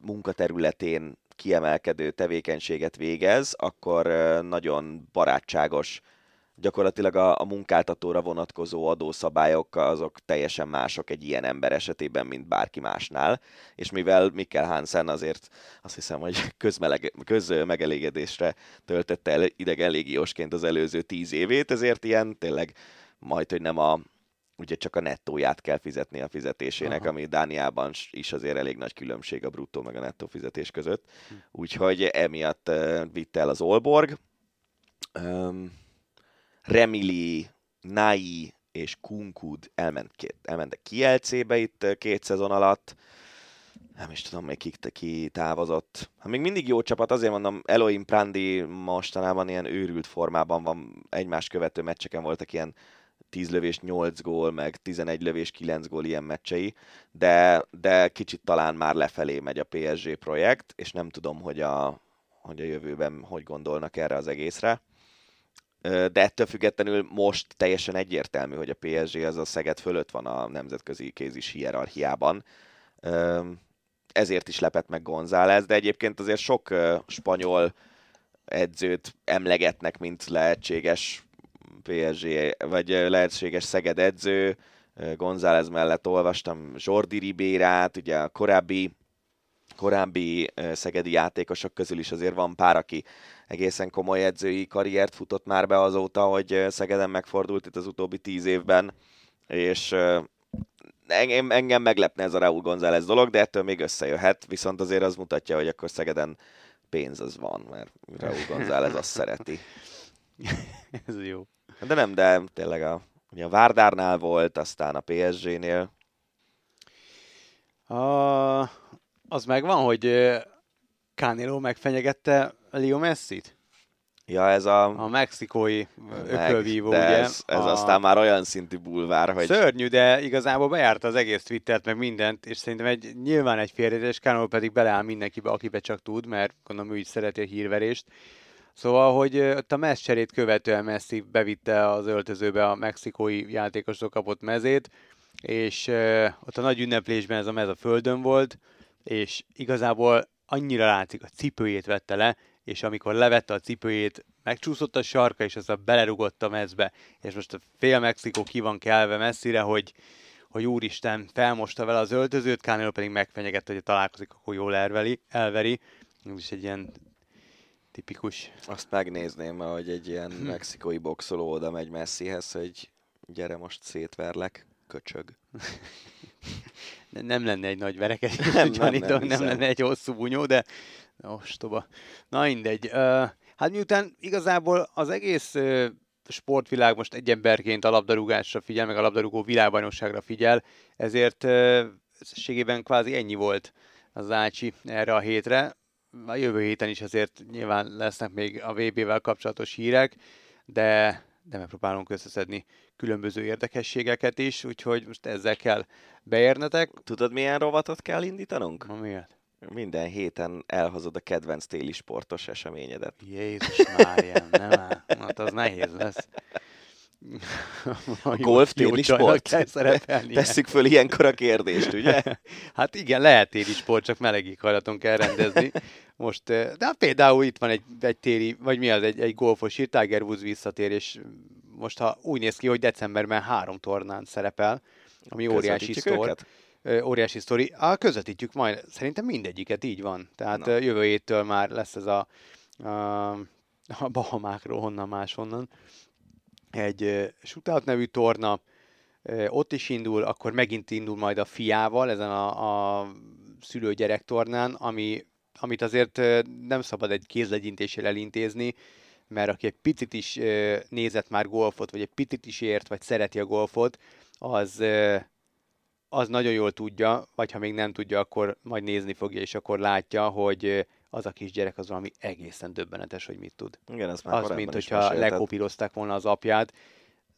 munkaterületén kiemelkedő tevékenységet végez, akkor nagyon barátságos. Gyakorlatilag a, a munkáltatóra vonatkozó adószabályok azok teljesen mások egy ilyen ember esetében, mint bárki másnál, és mivel Mikkel Hansen azért azt hiszem, hogy közmeleg, közmegelégedésre töltötte el idegen légiósként az előző tíz évét, ezért ilyen tényleg majd, hogy nem a ugye csak a nettóját kell fizetni a fizetésének, Aha. ami Dániában is azért elég nagy különbség a bruttó meg a nettó fizetés között. Hm. Úgyhogy emiatt uh, vitte el az Olborg. Um, Remili, Nai és Kunkud elment két, elmentek Kielcébe itt két szezon alatt. Nem is tudom, még ki, ki távozott. Hát még mindig jó csapat, azért mondom, Elohim Prandi mostanában ilyen őrült formában van, egymás követő meccseken voltak ilyen 10 lövés 8 gól, meg 11 lövés 9 gól ilyen meccsei, de, de kicsit talán már lefelé megy a PSG projekt, és nem tudom, hogy a, hogy a jövőben hogy gondolnak erre az egészre. De ettől függetlenül most teljesen egyértelmű, hogy a PSG az a Szeged fölött van a nemzetközi kézis hierarchiában. Ezért is lepett meg González, de egyébként azért sok spanyol edzőt emlegetnek, mint lehetséges PSG, vagy lehetséges Szeged edző. González mellett olvastam Jordi Ribérát, ugye a korábbi korábbi szegedi játékosok közül is azért van pár, aki egészen komoly edzői karriert futott már be azóta, hogy Szegeden megfordult itt az utóbbi tíz évben, és engem, engem meglepne ez a Raúl González dolog, de ettől még összejöhet, viszont azért az mutatja, hogy akkor Szegeden pénz az van, mert Raúl González azt szereti. Ez jó. De nem, de tényleg a, ugye a Várdárnál volt, aztán a PSG-nél. A, az megvan, hogy Canelo megfenyegette Leo Messi-t? Ja, ez a... A mexikói meg, ökölvívó, de ugye? ez, ez a... aztán már olyan szintű bulvár, hogy... Szörnyű, de igazából bejárta az egész Twittert, meg mindent, és szerintem egy, nyilván egy félreértés, Canelo pedig beleáll mindenkibe, akibe csak tud, mert gondolom ő is szereti a hírverést. Szóval, hogy ott a meccserét követően Messi bevitte az öltözőbe a mexikói játékosok kapott mezét, és ott a nagy ünneplésben ez a mez a földön volt, és igazából annyira látszik, a cipőjét vette le, és amikor levette a cipőjét, megcsúszott a sarka, és aztán belerugott a mezbe, és most a fél Mexikó ki van kelve messzire, hogy, hogy úristen, felmosta vele az öltözőt, Canelo pedig megfenyegette, hogy találkozik, akkor jól elveri, elveri. Ez egy ilyen tipikus. Azt megnézném, hogy egy ilyen mexikói boxoló oda megy Messihez, hogy gyere most szétverlek, köcsög. Ne- Nem lenne egy nagy verekedés, Nem, nem, nem, nem, nem lenne egy hosszú bunyó, de ostoba. Na mindegy. Hát miután igazából az egész sportvilág most egy emberként a labdarúgásra figyel, meg a labdarúgó világbajnokságra figyel, ezért összességében kvázi ennyi volt az Ácsi erre a hétre. A jövő héten is azért nyilván lesznek még a VB-vel kapcsolatos hírek, de, de megpróbálunk összeszedni különböző érdekességeket is, úgyhogy most ezzel kell beérnetek. Tudod, milyen rovatot kell indítanunk? Na miért? Minden héten elhozod a kedvenc téli sportos eseményedet. Jézus Máriám, nem áll. Hát az nehéz lesz. A golf téli sport? Tesszük föl ilyenkor a kérdést, ugye? Hát igen, lehet téli sport, csak meleg éghajlaton kell rendezni. Most, eh, de hát például itt van egy, egy téli, vagy mi az, egy, egy golfos ír, Tiger Woods visszatér, és most ha úgy néz ki, hogy decemberben három tornán szerepel, ami óriási sztor. Ö, óriási sztori. Á, közvetítjük majd, szerintem mindegyiket így van. Tehát Na. Na. jövő héttől már lesz ez a, a a Bahamákról, honnan máshonnan. Egy shootout nevű torna, ott is indul, akkor megint indul majd a fiával ezen a, a szülő-gyerek tornán, ami, amit azért nem szabad egy kézlegyintéssel elintézni, mert aki egy picit is nézett már golfot, vagy egy picit is ért, vagy szereti a golfot, az, az nagyon jól tudja, vagy ha még nem tudja, akkor majd nézni fogja, és akkor látja, hogy az a kisgyerek az valami egészen döbbenetes, hogy mit tud. Igen, ez már az, mint hogyha lekopírozták volna az apját.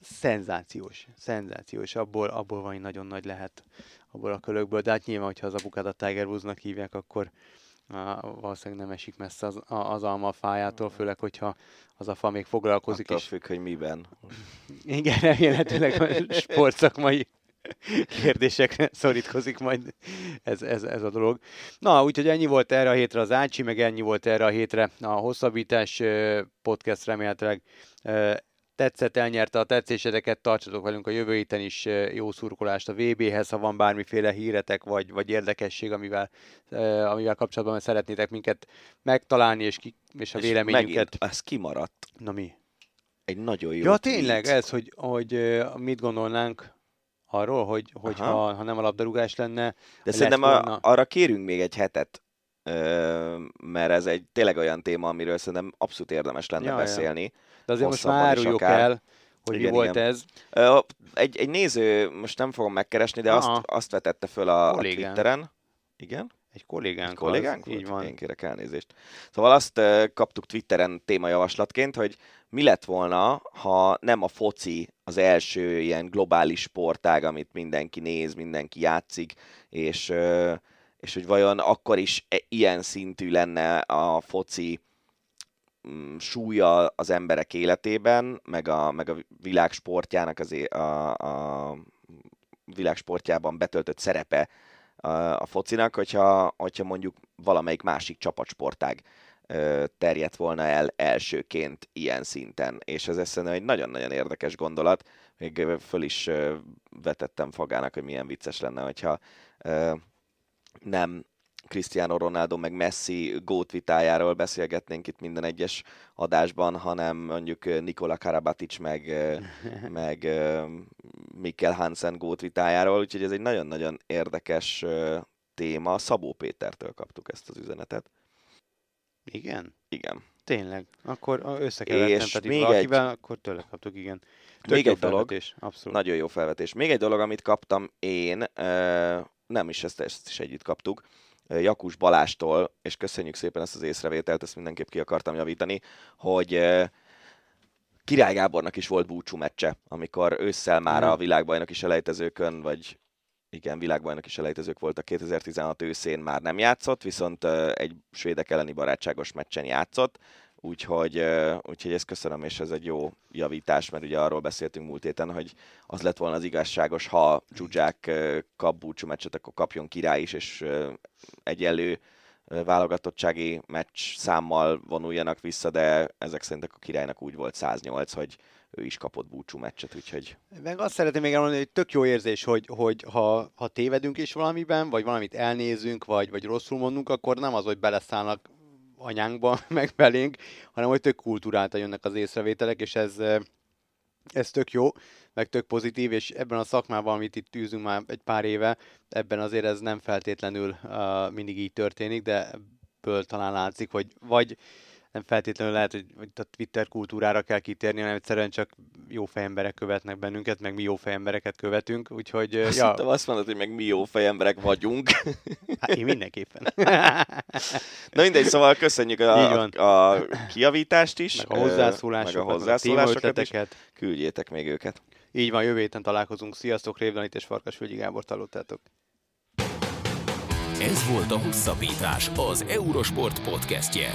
Szenzációs, szenzációs. Abból, abból van nagyon nagy lehet abból a kölökből, de hát nyilván, hogyha az apukát a Tiger Woods-nak hívják, akkor valószínűleg nem esik messze az, az alma fájától, főleg, hogyha az a fa még foglalkozik. Attól is. függ, hogy miben. Igen, remélhetőleg a sportszakmai kérdésekre szorítkozik majd ez, ez, ez a dolog. Na, úgyhogy ennyi volt erre a hétre az Ácsi, meg ennyi volt erre a hétre a hosszabbítás podcast remélhetőleg tetszett, elnyerte a tetszésedeket, tartsatok velünk a jövő héten is jó szurkolást a VB-hez, ha van bármiféle híretek vagy, vagy érdekesség, amivel, amivel kapcsolatban szeretnétek minket megtalálni, és, ki, és a és véleményünket. Megint, ez kimaradt. Na mi? Egy nagyon jó Ja, tényleg, ez, hogy, hogy mit gondolnánk arról, hogy, hogy ha, ha nem a labdarúgás lenne. De szerintem volna... arra kérünk még egy hetet, mert ez egy tényleg olyan téma, amiről szerintem abszolút érdemes lenne ja, beszélni. Ja. De azért most már áruljuk el, hogy igen, mi volt igen. ez. Egy, egy néző, most nem fogom megkeresni, de azt, azt vetette föl a, a Twitteren. Igen? Egy kollégánk, egy kollégánk az, így van. Én kérek elnézést. Szóval azt uh, kaptuk Twitteren témajavaslatként, hogy mi lett volna, ha nem a foci az első ilyen globális sportág, amit mindenki néz, mindenki játszik, és, és hogy vajon akkor is e, ilyen szintű lenne a foci mm, súlya az emberek életében, meg a, meg a világsportjának az, a, a világsportjában betöltött szerepe a focinak, hogyha, hogyha mondjuk valamelyik másik csapatsportág terjedt volna el elsőként ilyen szinten. És ez szerintem egy nagyon-nagyon érdekes gondolat. Még föl is vetettem Fagának, hogy milyen vicces lenne, hogyha nem Cristiano Ronaldo meg Messi gót vitájáról beszélgetnénk itt minden egyes adásban, hanem mondjuk Nikola Karabatic meg, meg Mikkel Hansen gót vitájáról, úgyhogy ez egy nagyon-nagyon érdekes téma. Szabó Pétertől kaptuk ezt az üzenetet. Igen? Igen. Tényleg? Akkor összekevertem, és még valakivel, egy... akkor tőle kaptuk, igen. Tök még egy dolog, abszolút. nagyon jó felvetés. Még egy dolog, amit kaptam én, nem is ezt, ezt is együtt kaptuk, Jakus Balástól, és köszönjük szépen ezt az észrevételt, ezt mindenképp ki akartam javítani, hogy Király Gábornak is volt búcsú meccse, amikor ősszel már a világbajnoki selejtezőkön, vagy igen, világbajnoki selejtezők voltak. 2016 őszén már nem játszott, viszont egy svédek elleni barátságos meccsen játszott, Úgyhogy, úgyhogy ezt köszönöm, és ez egy jó javítás, mert ugye arról beszéltünk múlt héten, hogy az lett volna az igazságos, ha Zsuzsák kap búcsú meccset, akkor kapjon király is, és egyenlő válogatottsági meccs számmal vonuljanak vissza, de ezek szerint a királynak úgy volt 108, hogy ő is kapott búcsú meccset, úgyhogy... Meg azt szeretném még elmondani, hogy tök jó érzés, hogy, hogy ha, ha tévedünk is valamiben, vagy valamit elnézünk, vagy, vagy rosszul mondunk, akkor nem az, hogy beleszállnak anyánkba, meg belénk, hanem hogy tök kultúráltan jönnek az észrevételek, és ez, ez tök jó, meg tök pozitív, és ebben a szakmában, amit itt tűzünk már egy pár éve, ebben azért ez nem feltétlenül uh, mindig így történik, de ebből talán látszik, hogy vagy nem feltétlenül lehet, hogy, hogy a Twitter kultúrára kell kitérni, hanem egyszerűen csak jó fejemberek követnek bennünket, meg mi jó fejembereket követünk, úgyhogy... Azt ja. azt mondod, hogy meg mi jó fejemberek vagyunk. Hát én mindenképpen. Na mindegy, szóval köszönjük a, a, a kiavítást is. Meg a hozzászólásokat, meg a hozzászólásokat is. Küldjétek még őket. Így van, jövő héten találkozunk. Sziasztok, Révdanit és Farkasvölgyi Gábor hallottátok. Ez volt a Hosszabbítás, az Eurosport podcastje.